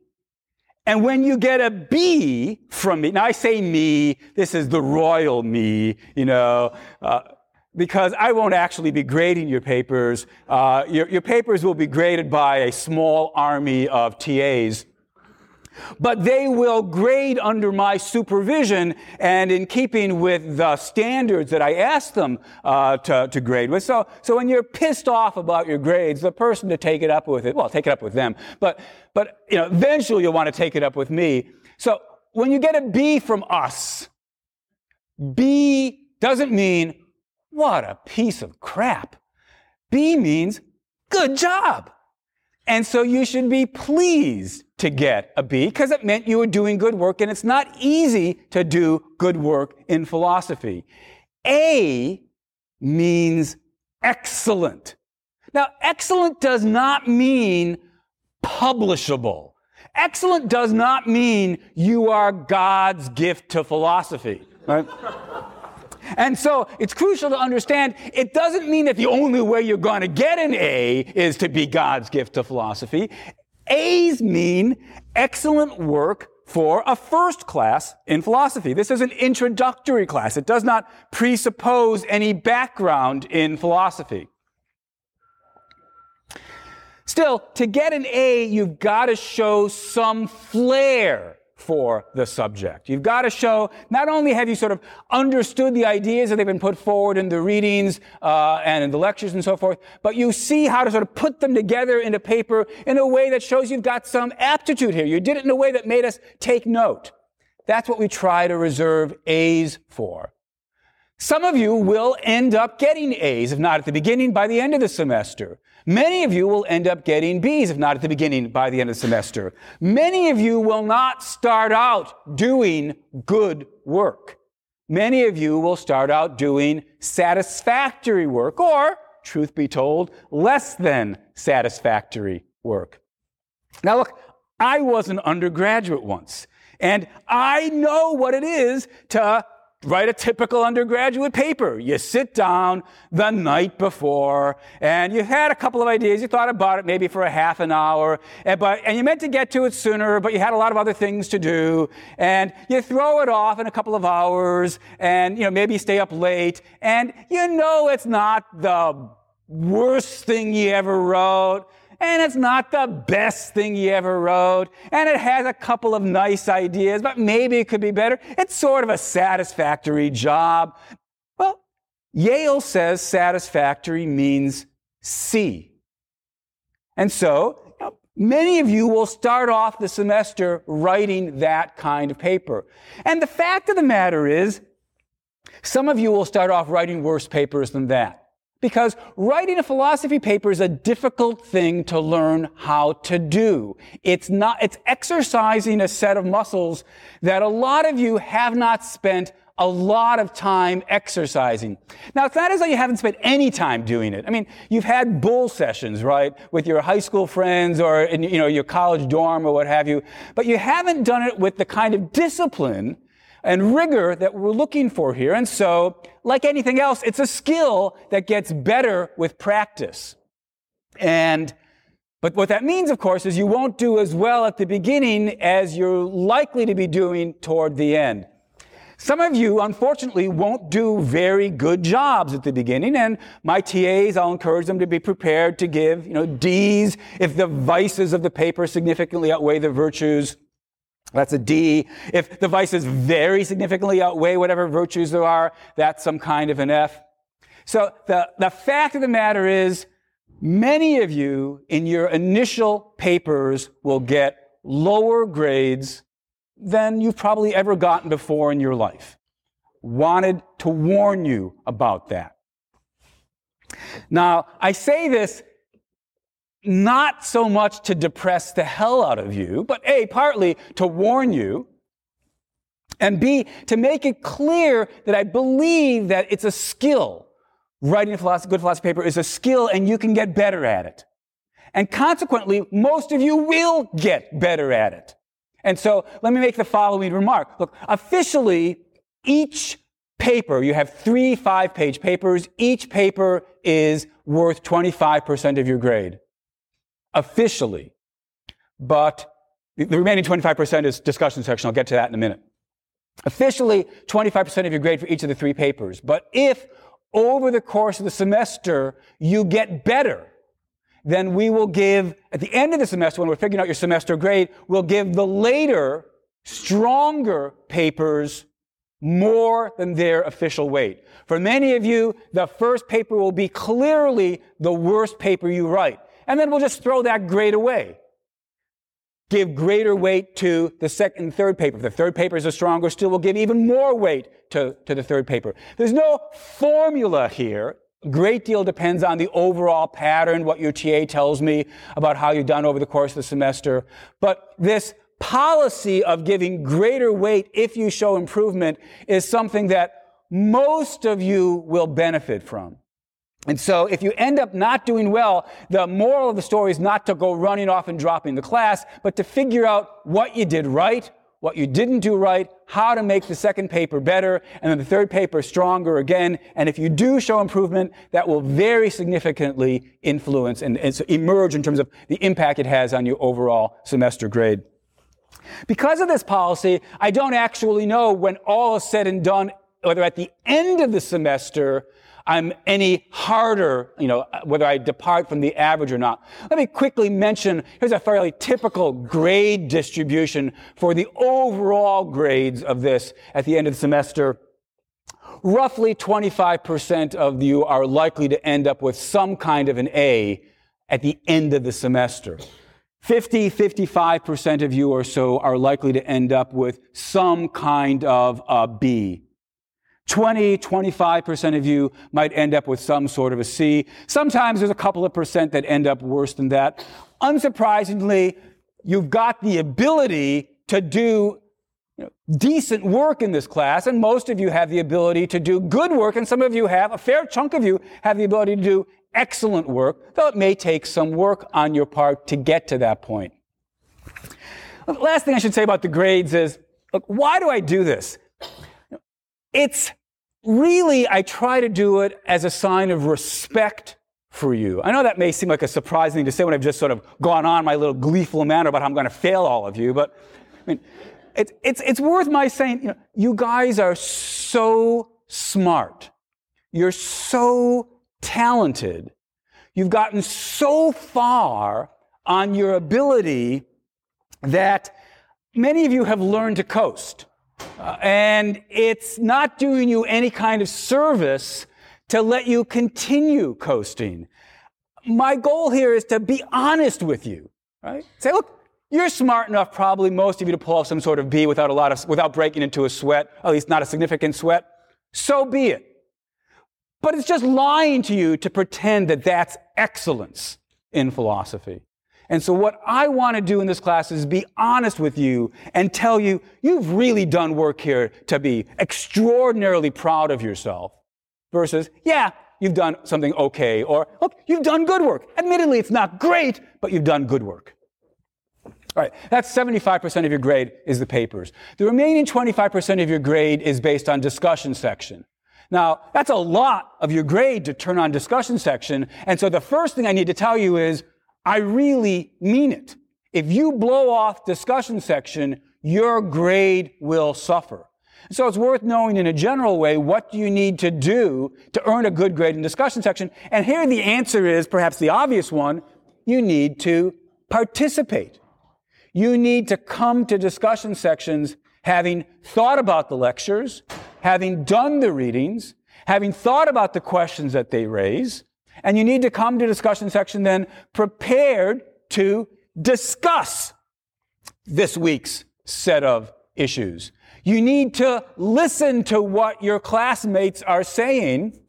And when you get a B from me, now I say me, this is the royal me, you know, uh, because I won't actually be grading your papers. Uh, your, your papers will be graded by a small army of TAs but they will grade under my supervision and in keeping with the standards that I ask them uh, to, to grade with. So, so when you're pissed off about your grades, the person to take it up with it, well, take it up with them, but, but you know, eventually you'll want to take it up with me. So when you get a B from us, B doesn't mean what a piece of crap. B means good job. And so you should be pleased to get a B because it meant you were doing good work and it's not easy to do good work in philosophy. A means excellent. Now, excellent does not mean publishable. Excellent does not mean you are God's gift to philosophy, right? And so it's crucial to understand it doesn't mean that the only way you're going to get an A is to be God's gift to philosophy. A's mean excellent work for a first class in philosophy. This is an introductory class. It does not presuppose any background in philosophy. Still, to get an A, you've got to show some flair for the subject. You've got to show not only have you sort of understood the ideas that they've been put forward in the readings uh, and in the lectures and so forth, but you see how to sort of put them together into paper in a way that shows you've got some aptitude here. You did it in a way that made us take note. That's what we try to reserve A's for. Some of you will end up getting A's, if not at the beginning, by the end of the semester. Many of you will end up getting B's, if not at the beginning, by the end of the semester. Many of you will not start out doing good work. Many of you will start out doing satisfactory work, or, truth be told, less than satisfactory work. Now look, I was an undergraduate once, and I know what it is to write a typical undergraduate paper. You sit down the night before and you had a couple of ideas. You thought about it maybe for a half an hour, and, but, and you meant to get to it sooner, but you had a lot of other things to do. And you throw it off in a couple of hours and, you know, maybe stay up late and you know it's not the worst thing you ever wrote and it's not the best thing you ever wrote, and it has a couple of nice ideas, but maybe it could be better. It's sort of a satisfactory job. Well, Yale says satisfactory means C. And so, many of you will start off the semester writing that kind of paper. And the fact of the matter is, some of you will start off writing worse papers than that. Because writing a philosophy paper is a difficult thing to learn how to do. It's not, it's exercising a set of muscles that a lot of you have not spent a lot of time exercising. Now, it's not as though you haven't spent any time doing it. I mean, you've had bull sessions, right, with your high school friends or in, you know, your college dorm or what have you, but you haven't done it with the kind of discipline and rigor that we're looking for here. And so, like anything else, it's a skill that gets better with practice. And but what that means, of course, is you won't do as well at the beginning as you're likely to be doing toward the end. Some of you, unfortunately, won't do very good jobs at the beginning, and my TAs, I'll encourage them to be prepared to give, you know, D's if the vices of the paper significantly outweigh the virtues. That's a D. If the vices very significantly outweigh whatever virtues there are, that's some kind of an F. So the, the fact of the matter is, many of you in your initial papers will get lower grades than you've probably ever gotten before in your life. Wanted to warn you about that. Now, I say this not so much to depress the hell out of you, but A, partly to warn you, and B, to make it clear that I believe that it's a skill. Writing a philosophy, good philosophy paper is a skill and you can get better at it. And consequently, most of you will get better at it. And so let me make the following remark. Look, officially, each paper, you have three five page papers. Each paper is worth 25% of your grade officially. But the remaining 25% is discussion section. I'll get to that in a minute. Officially, 25% of your grade for each of the three papers. But if over the course of the semester you get better, then we will give, at the end of the semester, when we're figuring out your semester grade, we'll give the later, stronger papers more than their official weight. For many of you, the first paper will be clearly the worst paper you write and then we'll just throw that grade away. Give greater weight to the second and third paper. If the third paper is a stronger still, we'll give even more weight to, to the third paper. There's no formula here. A great deal depends on the overall pattern, what your TA tells me about how you've done over the course of the semester. But this policy of giving greater weight if you show improvement is something that most of you will benefit from. And so if you end up not doing well, the moral of the story is not to go running off and dropping the class, but to figure out what you did right, what you didn't do right, how to make the second paper better, and then the third paper stronger again. And if you do show improvement, that will very significantly influence and, and emerge in terms of the impact it has on your overall semester grade. Because of this policy, I don't actually know when all is said and done, whether at the end of the semester, I'm any harder, you know, whether I depart from the average or not. Let me quickly mention, here's a fairly typical grade distribution for the overall grades of this at the end of the semester. Roughly 25% of you are likely to end up with some kind of an A at the end of the semester. 50, 55% of you or so are likely to end up with some kind of a B. 20, 25% of you might end up with some sort of a C. Sometimes there's a couple of percent that end up worse than that. Unsurprisingly, you've got the ability to do you know, decent work in this class, and most of you have the ability to do good work, and some of you have, a fair chunk of you have the ability to do excellent work, though it may take some work on your part to get to that point. Last thing I should say about the grades is, look, why do I do this? It's really, I try to do it as a sign of respect for you. I know that may seem like a surprising thing to say when I've just sort of gone on my little gleeful manner about how I'm going to fail all of you, but I mean, it's, it's, it's worth my saying, you know, you guys are so smart. You're so talented. You've gotten so far on your ability that many of you have learned to coast. Uh, and it's not doing you any kind of service to let you continue coasting. My goal here is to be honest with you, right? Say, look, you're smart enough, probably most of you, to pull off some sort of B without a lot of, without breaking into a sweat, at least not a significant sweat. So be it. But it's just lying to you to pretend that that's excellence in philosophy. And so what I want to do in this class is be honest with you and tell you, you've really done work here to be extraordinarily proud of yourself versus, yeah, you've done something okay, or look, you've done good work. Admittedly, it's not great, but you've done good work. All right, that's 75% of your grade is the papers. The remaining 25% of your grade is based on discussion section. Now, that's a lot of your grade to turn on discussion section. And so the first thing I need to tell you is I really mean it. If you blow off discussion section, your grade will suffer. So it's worth knowing in a general way what you need to do to earn a good grade in discussion section. And here the answer is perhaps the obvious one. You need to participate. You need to come to discussion sections having thought about the lectures, having done the readings, having thought about the questions that they raise, and you need to come to discussion section then prepared to discuss this week's set of issues. You need to listen to what your classmates are saying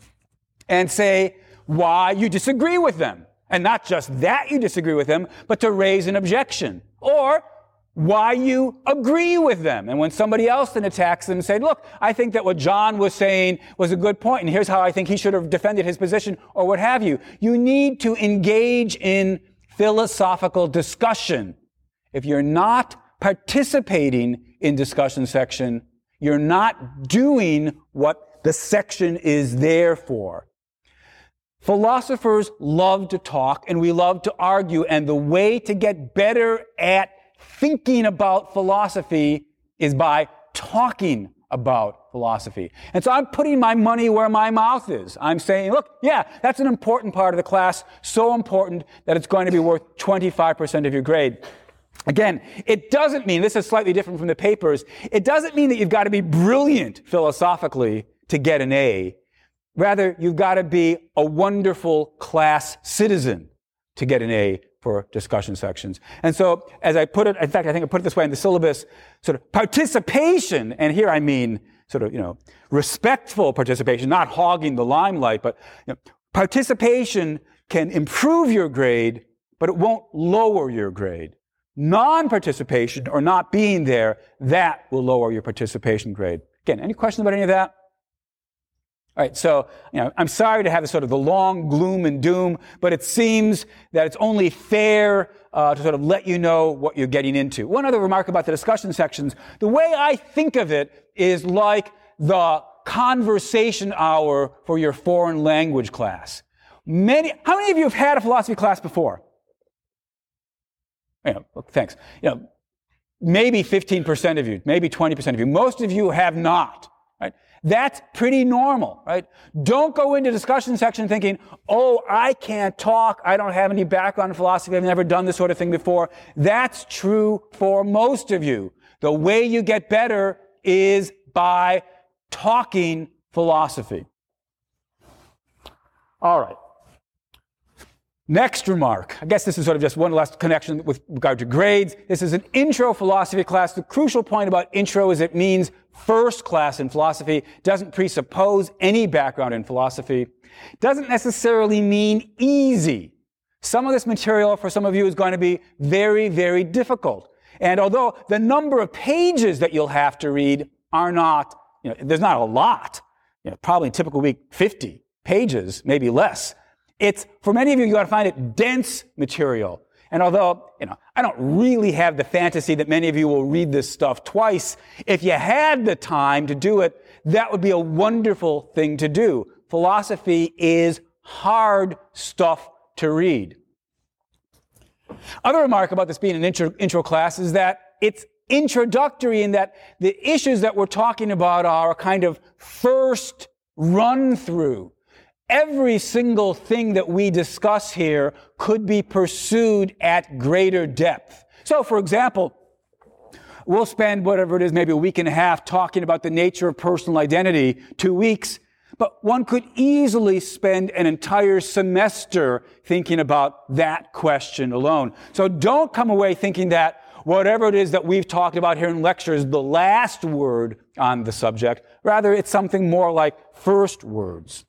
and say why you disagree with them. And not just that you disagree with them, but to raise an objection. Or why you agree with them. And when somebody else then attacks them and say, look, I think that what John was saying was a good point, and here's how I think he should have defended his position, or what have you. You need to engage in philosophical discussion. If you're not participating in discussion section, you're not doing what the section is there for. Philosophers love to talk and we love to argue, and the way to get better at thinking about philosophy is by talking about philosophy. And so I'm putting my money where my mouth is. I'm saying, look, yeah, that's an important part of the class, so important that it's going to be worth 25% of your grade. Again, it doesn't mean, this is slightly different from the papers, it doesn't mean that you've got to be brilliant philosophically to get an A. Rather, you've got to be a wonderful class citizen to get an A for discussion sections. And so, as I put it, in fact, I think I put it this way in the syllabus, sort of participation, and here I mean sort of, you know, respectful participation, not hogging the limelight, but you know, participation can improve your grade, but it won't lower your grade. Non-participation or not being there, that will lower your participation grade. Again, any questions about any of that? All right, so you know, I'm sorry to have this sort of the long gloom and doom, but it seems that it's only fair uh, to sort of let you know what you're getting into. One other remark about the discussion sections: the way I think of it is like the conversation hour for your foreign language class. Many, how many of you have had a philosophy class before? Yeah, thanks. You know, maybe 15% of you, maybe 20% of you. Most of you have not. That's pretty normal, right? Don't go into discussion section thinking, oh, I can't talk. I don't have any background in philosophy. I've never done this sort of thing before. That's true for most of you. The way you get better is by talking philosophy. All right. Next remark. I guess this is sort of just one last connection with regard to grades. This is an intro philosophy class. The crucial point about intro is it means first class in philosophy, doesn't presuppose any background in philosophy, doesn't necessarily mean easy. Some of this material for some of you is going to be very, very difficult. And although the number of pages that you'll have to read are not, you know, there's not a lot, you know, probably typical week 50 pages, maybe less. It's, for many of you, you got to find it dense material. And although, you know, I don't really have the fantasy that many of you will read this stuff twice, if you had the time to do it, that would be a wonderful thing to do. Philosophy is hard stuff to read. Other remark about this being an intro, intro class is that it's introductory in that the issues that we're talking about are a kind of first run through Every single thing that we discuss here could be pursued at greater depth. So, for example, we'll spend whatever it is, maybe a week and a half talking about the nature of personal identity, two weeks, but one could easily spend an entire semester thinking about that question alone. So don't come away thinking that whatever it is that we've talked about here in lecture is the last word on the subject. Rather, it's something more like first words.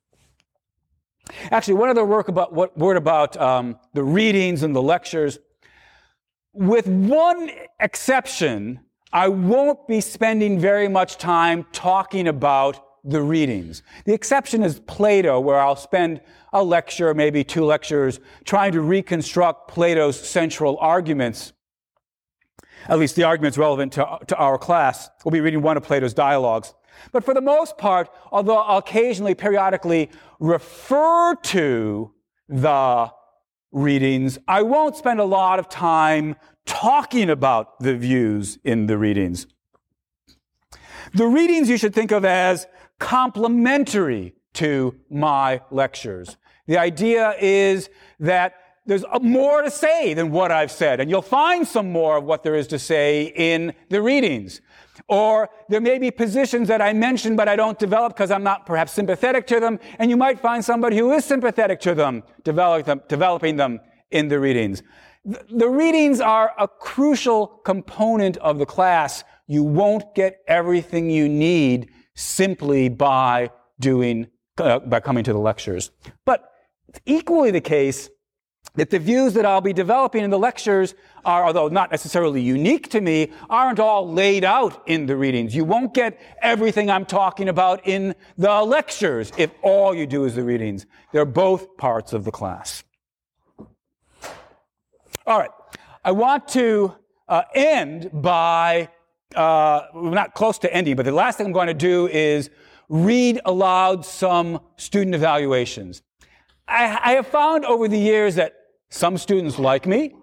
Actually, one other work about, what, word about um, the readings and the lectures. With one exception, I won't be spending very much time talking about the readings. The exception is Plato, where I'll spend a lecture, maybe two lectures, trying to reconstruct Plato's central arguments. At least the arguments relevant to, to our class. We'll be reading one of Plato's dialogues. But for the most part, although occasionally, periodically refer to the readings, I won't spend a lot of time talking about the views in the readings. The readings you should think of as complementary to my lectures. The idea is that there's more to say than what I've said, and you'll find some more of what there is to say in the readings. Or there may be positions that I mention, but I don't develop because I'm not perhaps sympathetic to them. And you might find somebody who is sympathetic to them, develop them developing them in the readings. The readings are a crucial component of the class. You won't get everything you need simply by doing, uh, by coming to the lectures. But it's equally the case that the views that I'll be developing in the lectures are, although not necessarily unique to me, aren't all laid out in the readings. You won't get everything I'm talking about in the lectures if all you do is the readings. They're both parts of the class. All right. I want to uh, end by, uh, we're not close to ending, but the last thing I'm going to do is read aloud some student evaluations. I, I have found over the years that some students like me.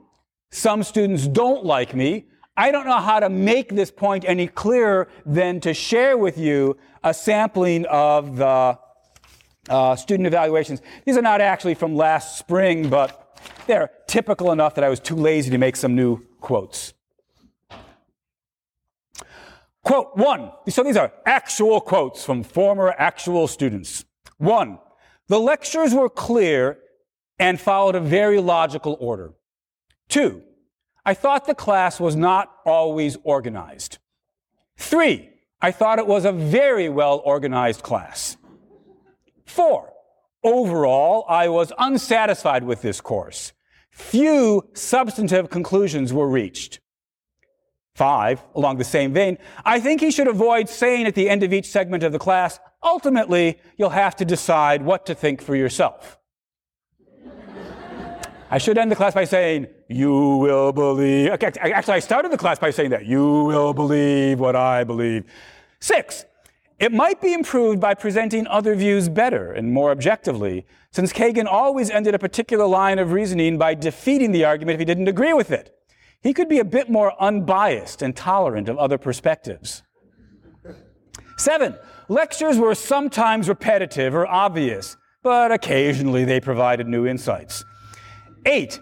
Some students don't like me. I don't know how to make this point any clearer than to share with you a sampling of the uh, student evaluations. These are not actually from last spring, but they're typical enough that I was too lazy to make some new quotes. Quote one. So these are actual quotes from former actual students. One. The lectures were clear and followed a very logical order. Two, I thought the class was not always organized. Three, I thought it was a very well organized class. Four, overall, I was unsatisfied with this course. Few substantive conclusions were reached. Five, along the same vein, I think he should avoid saying at the end of each segment of the class, ultimately, you'll have to decide what to think for yourself. I should end the class by saying, You will believe. Okay, actually, I started the class by saying that. You will believe what I believe. Six, it might be improved by presenting other views better and more objectively, since Kagan always ended a particular line of reasoning by defeating the argument if he didn't agree with it. he could be a bit more unbiased and tolerant of other perspectives. Seven, lectures were sometimes repetitive or obvious, but occasionally they provided new insights. Eight,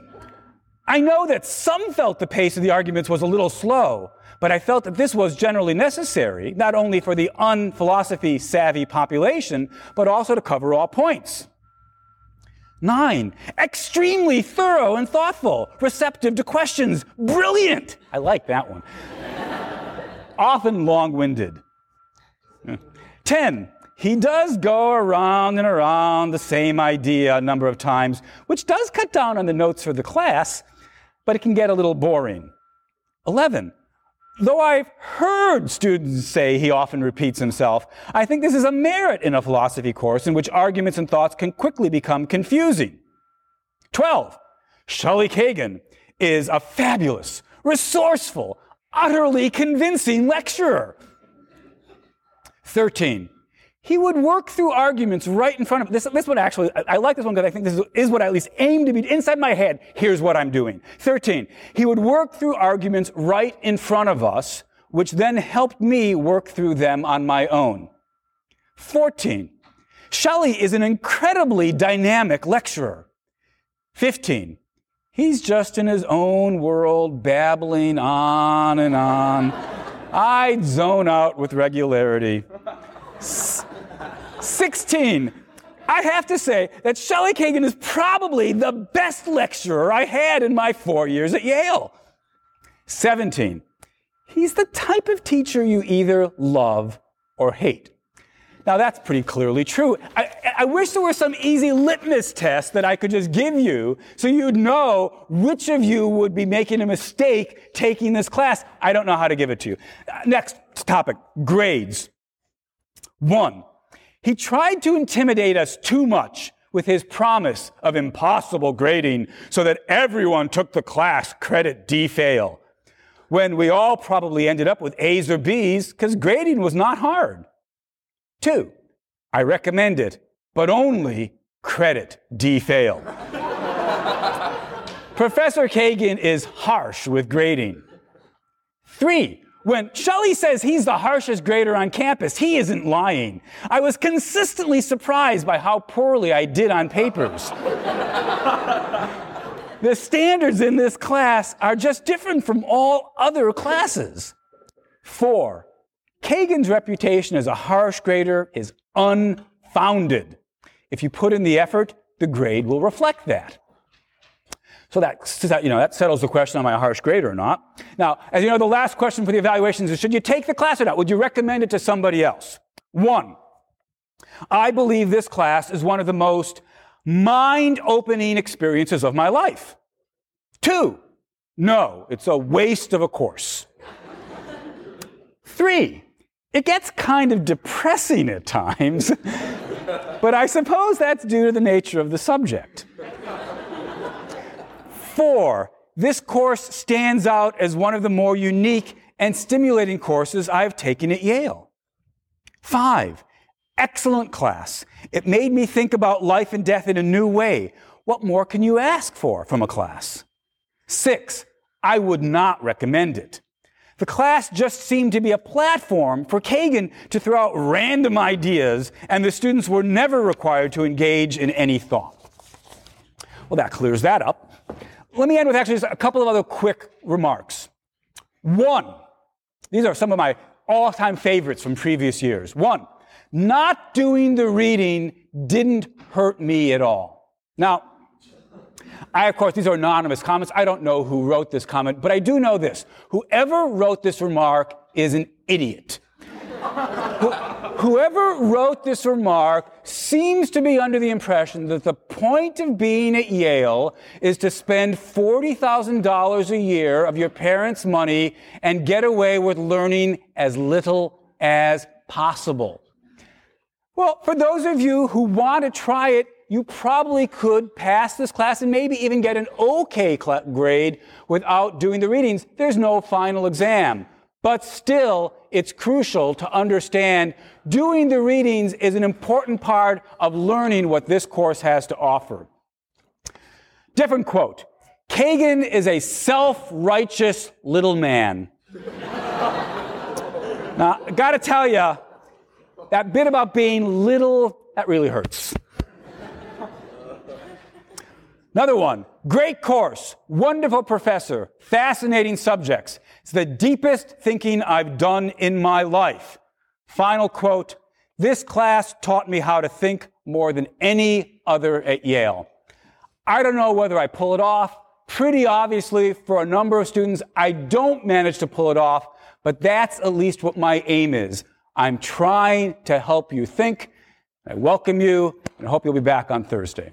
I know that some felt the pace of the arguments was a little slow, but I felt that this was generally necessary, not only for the unphilosophy savvy population, but also to cover all points. Nine, extremely thorough and thoughtful, receptive to questions, brilliant. I like that one. [laughs] Often long winded. Ten, he does go around and around the same idea a number of times, which does cut down on the notes for the class, but it can get a little boring. 11. Though I've heard students say he often repeats himself, I think this is a merit in a philosophy course in which arguments and thoughts can quickly become confusing. 12. Shelley Kagan is a fabulous, resourceful, utterly convincing lecturer. 13 he would work through arguments right in front of this. This one actually, I, like this one because I think this is, is, what I at least aim to be inside my head. Here's what I'm doing. 13. He would work through arguments right in front of us, which then helped me work through them on my own. 14. Shelley is an incredibly dynamic lecturer. 15. He's just in his own world, babbling on and on. [laughs] I'd zone out with regularity. 16. I have to say that Shelley Kagan is probably the best lecturer I had in my four years at Yale. 17. He's the type of teacher you either love or hate. Now, that's pretty clearly true. I, I, wish there were some easy litmus test that I could just give you so you'd know which of you would be making a mistake taking this class. I don't know how to give it to you. Uh, next topic grades. One, he tried to intimidate us too much with his promise of impossible grading so that everyone took the class credit D fail, when we all probably ended up with A's or B's because grading was not hard. Two, I recommend it, but only credit D fail. [laughs] Professor Kagan is harsh with grading. Three, when Shelley says he's the harshest grader on campus, he isn't lying. I was consistently surprised by how poorly I did on papers. [laughs] the standards in this class are just different from all other classes. Four, Kagan's reputation as a harsh grader is unfounded. If you put in the effort, the grade will reflect that. So that, you know, that settles the question am I a harsh grader or not? Now, as you know, the last question for the evaluations is should you take the class or not? Would you recommend it to somebody else? One, I believe this class is one of the most mind opening experiences of my life. Two, no, it's a waste of a course. Three, it gets kind of depressing at times, [laughs] but I suppose that's due to the nature of the subject. Four, this course stands out as one of the more unique and stimulating courses I've taken at Yale. Five, excellent class. It made me think about life and death in a new way. What more can you ask for from a class? Six, I would not recommend it. The class just seemed to be a platform for Kagan to throw out random ideas, and the students were never required to engage in any thought. Well, that clears that up. Let me end with actually just a couple of other quick remarks. One, these are some of my all time favorites from previous years. One, not doing the reading didn't hurt me at all. Now, I, of course, these are anonymous comments. I don't know who wrote this comment, but I do know this. Whoever wrote this remark is an idiot. [laughs] Whoever wrote this remark seems to be under the impression that the point of being at Yale is to spend $40,000 a year of your parents' money and get away with learning as little as possible. Well, for those of you who want to try it, you probably could pass this class and maybe even get an okay grade without doing the readings. There's no final exam. But still, it's crucial to understand doing the readings is an important part of learning what this course has to offer. Different quote. Kagan is a self righteous little man. [laughs] now, I gotta tell you, that bit about being little, that really hurts. Another one. Great course. Wonderful professor. Fascinating subjects. It's the deepest thinking I've done in my life. Final quote. This class taught me how to think more than any other at Yale. I don't know whether I pull it off. Pretty obviously, for a number of students, I don't manage to pull it off, but that's at least what my aim is. I'm trying to help you think. I welcome you and hope you'll be back on Thursday.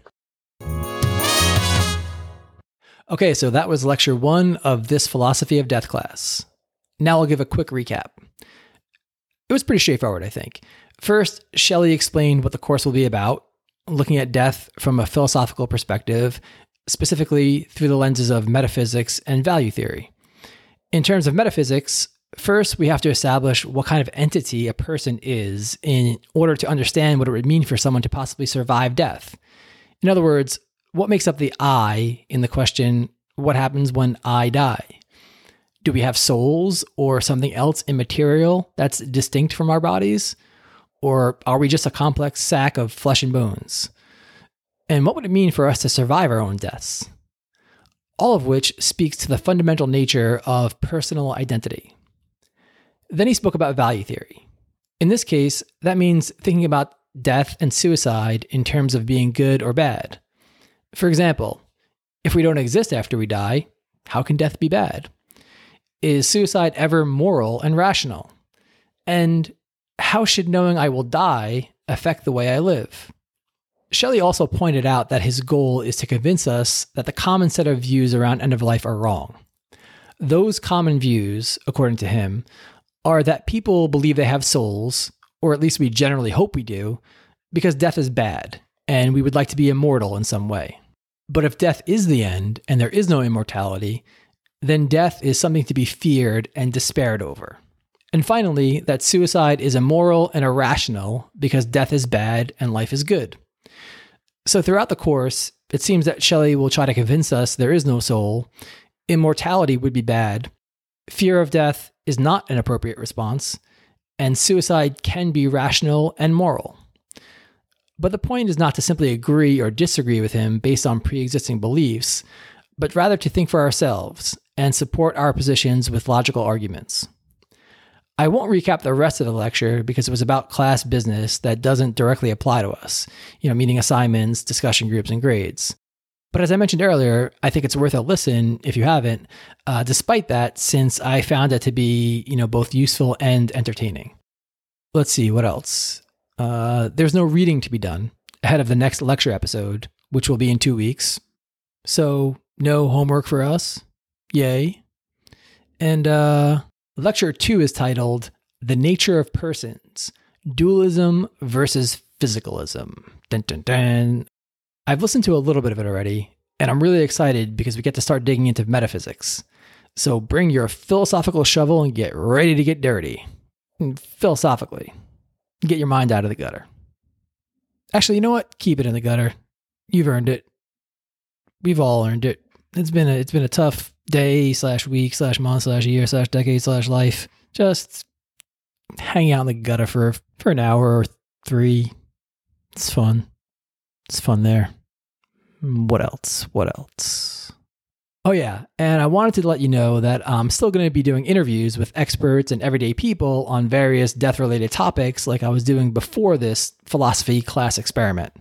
Okay, so that was lecture one of this philosophy of death class. Now I'll give a quick recap. It was pretty straightforward, I think. First, Shelley explained what the course will be about, looking at death from a philosophical perspective, specifically through the lenses of metaphysics and value theory. In terms of metaphysics, first we have to establish what kind of entity a person is in order to understand what it would mean for someone to possibly survive death. In other words, what makes up the I in the question, what happens when I die? Do we have souls or something else immaterial that's distinct from our bodies? Or are we just a complex sack of flesh and bones? And what would it mean for us to survive our own deaths? All of which speaks to the fundamental nature of personal identity. Then he spoke about value theory. In this case, that means thinking about death and suicide in terms of being good or bad. For example, if we don't exist after we die, how can death be bad? Is suicide ever moral and rational? And how should knowing I will die affect the way I live? Shelly also pointed out that his goal is to convince us that the common set of views around end of life are wrong. Those common views, according to him, are that people believe they have souls, or at least we generally hope we do, because death is bad and we would like to be immortal in some way. But if death is the end and there is no immortality, then death is something to be feared and despaired over. And finally, that suicide is immoral and irrational because death is bad and life is good. So throughout the course, it seems that Shelly will try to convince us there is no soul, immortality would be bad, fear of death is not an appropriate response, and suicide can be rational and moral. But the point is not to simply agree or disagree with him based on pre existing beliefs, but rather to think for ourselves and support our positions with logical arguments. I won't recap the rest of the lecture because it was about class business that doesn't directly apply to us, you know, meaning assignments, discussion groups, and grades. But as I mentioned earlier, I think it's worth a listen if you haven't, uh, despite that, since I found it to be, you know, both useful and entertaining. Let's see, what else? Uh, there's no reading to be done ahead of the next lecture episode, which will be in two weeks. So, no homework for us. Yay. And uh, lecture two is titled The Nature of Persons Dualism versus Physicalism. Dun, dun, dun. I've listened to a little bit of it already, and I'm really excited because we get to start digging into metaphysics. So, bring your philosophical shovel and get ready to get dirty. Philosophically. Get your mind out of the gutter. Actually, you know what? Keep it in the gutter. You've earned it. We've all earned it. It's been a it's been a tough day slash week slash month slash year slash decade slash life. Just hanging out in the gutter for for an hour or three. It's fun. It's fun there. Hmm, what else? What else? Oh, yeah. And I wanted to let you know that I'm still going to be doing interviews with experts and everyday people on various death related topics like I was doing before this philosophy class experiment.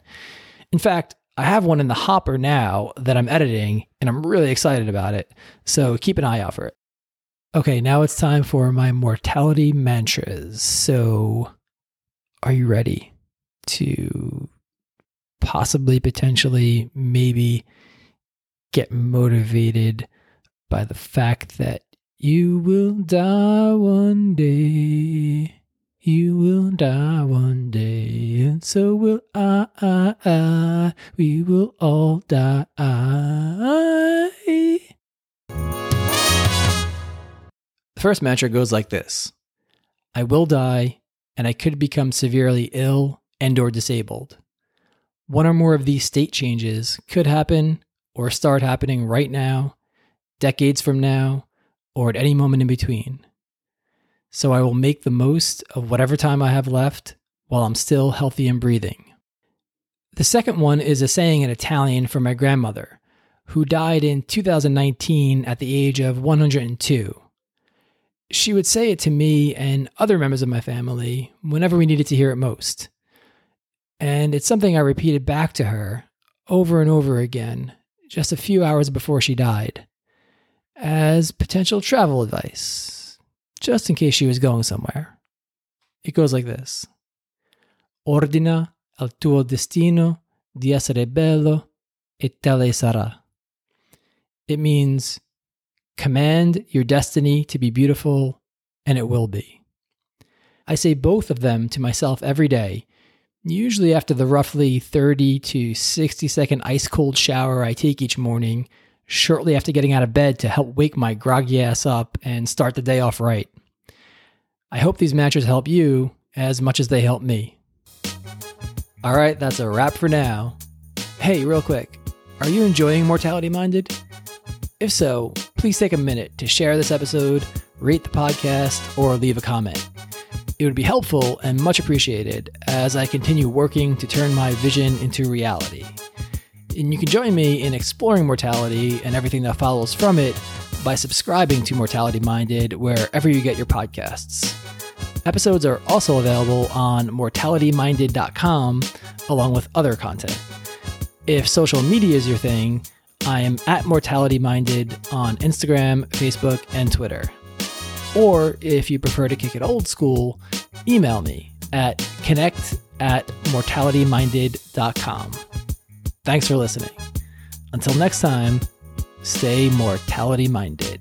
In fact, I have one in the hopper now that I'm editing, and I'm really excited about it. So keep an eye out for it. Okay, now it's time for my mortality mantras. So, are you ready to possibly, potentially, maybe get motivated by the fact that you will die one day. You will die one day, and so will I. I, I. We will all die. The first mantra goes like this I will die, and I could become severely ill and or disabled. One or more of these state changes could happen or start happening right now, decades from now, or at any moment in between. So I will make the most of whatever time I have left while I'm still healthy and breathing. The second one is a saying in Italian from my grandmother, who died in 2019 at the age of 102. She would say it to me and other members of my family whenever we needed to hear it most. And it's something I repeated back to her over and over again just a few hours before she died as potential travel advice, just in case she was going somewhere. It goes like this Ordina al tuo destino di essere bello e tale sarà. It means command your destiny to be beautiful, and it will be. I say both of them to myself every day, usually after the roughly 30 to 60 second ice cold shower I take each morning, shortly after getting out of bed to help wake my groggy ass up and start the day off right. I hope these matches help you as much as they help me. All right, that's a wrap for now. Hey, real quick, are you enjoying Mortality Minded? If so, please take a minute to share this episode, rate the podcast, or leave a comment. It would be helpful and much appreciated as I continue working to turn my vision into reality. And you can join me in exploring mortality and everything that follows from it by subscribing to Mortality Minded wherever you get your podcasts. Episodes are also available on mortalityminded.com along with other content. If social media is your thing, I am at Mortality Minded on Instagram, Facebook, and Twitter. Or if you prefer to kick it old school, email me at connect at mortalityminded.com. Thanks for listening. Until next time, stay mortality minded.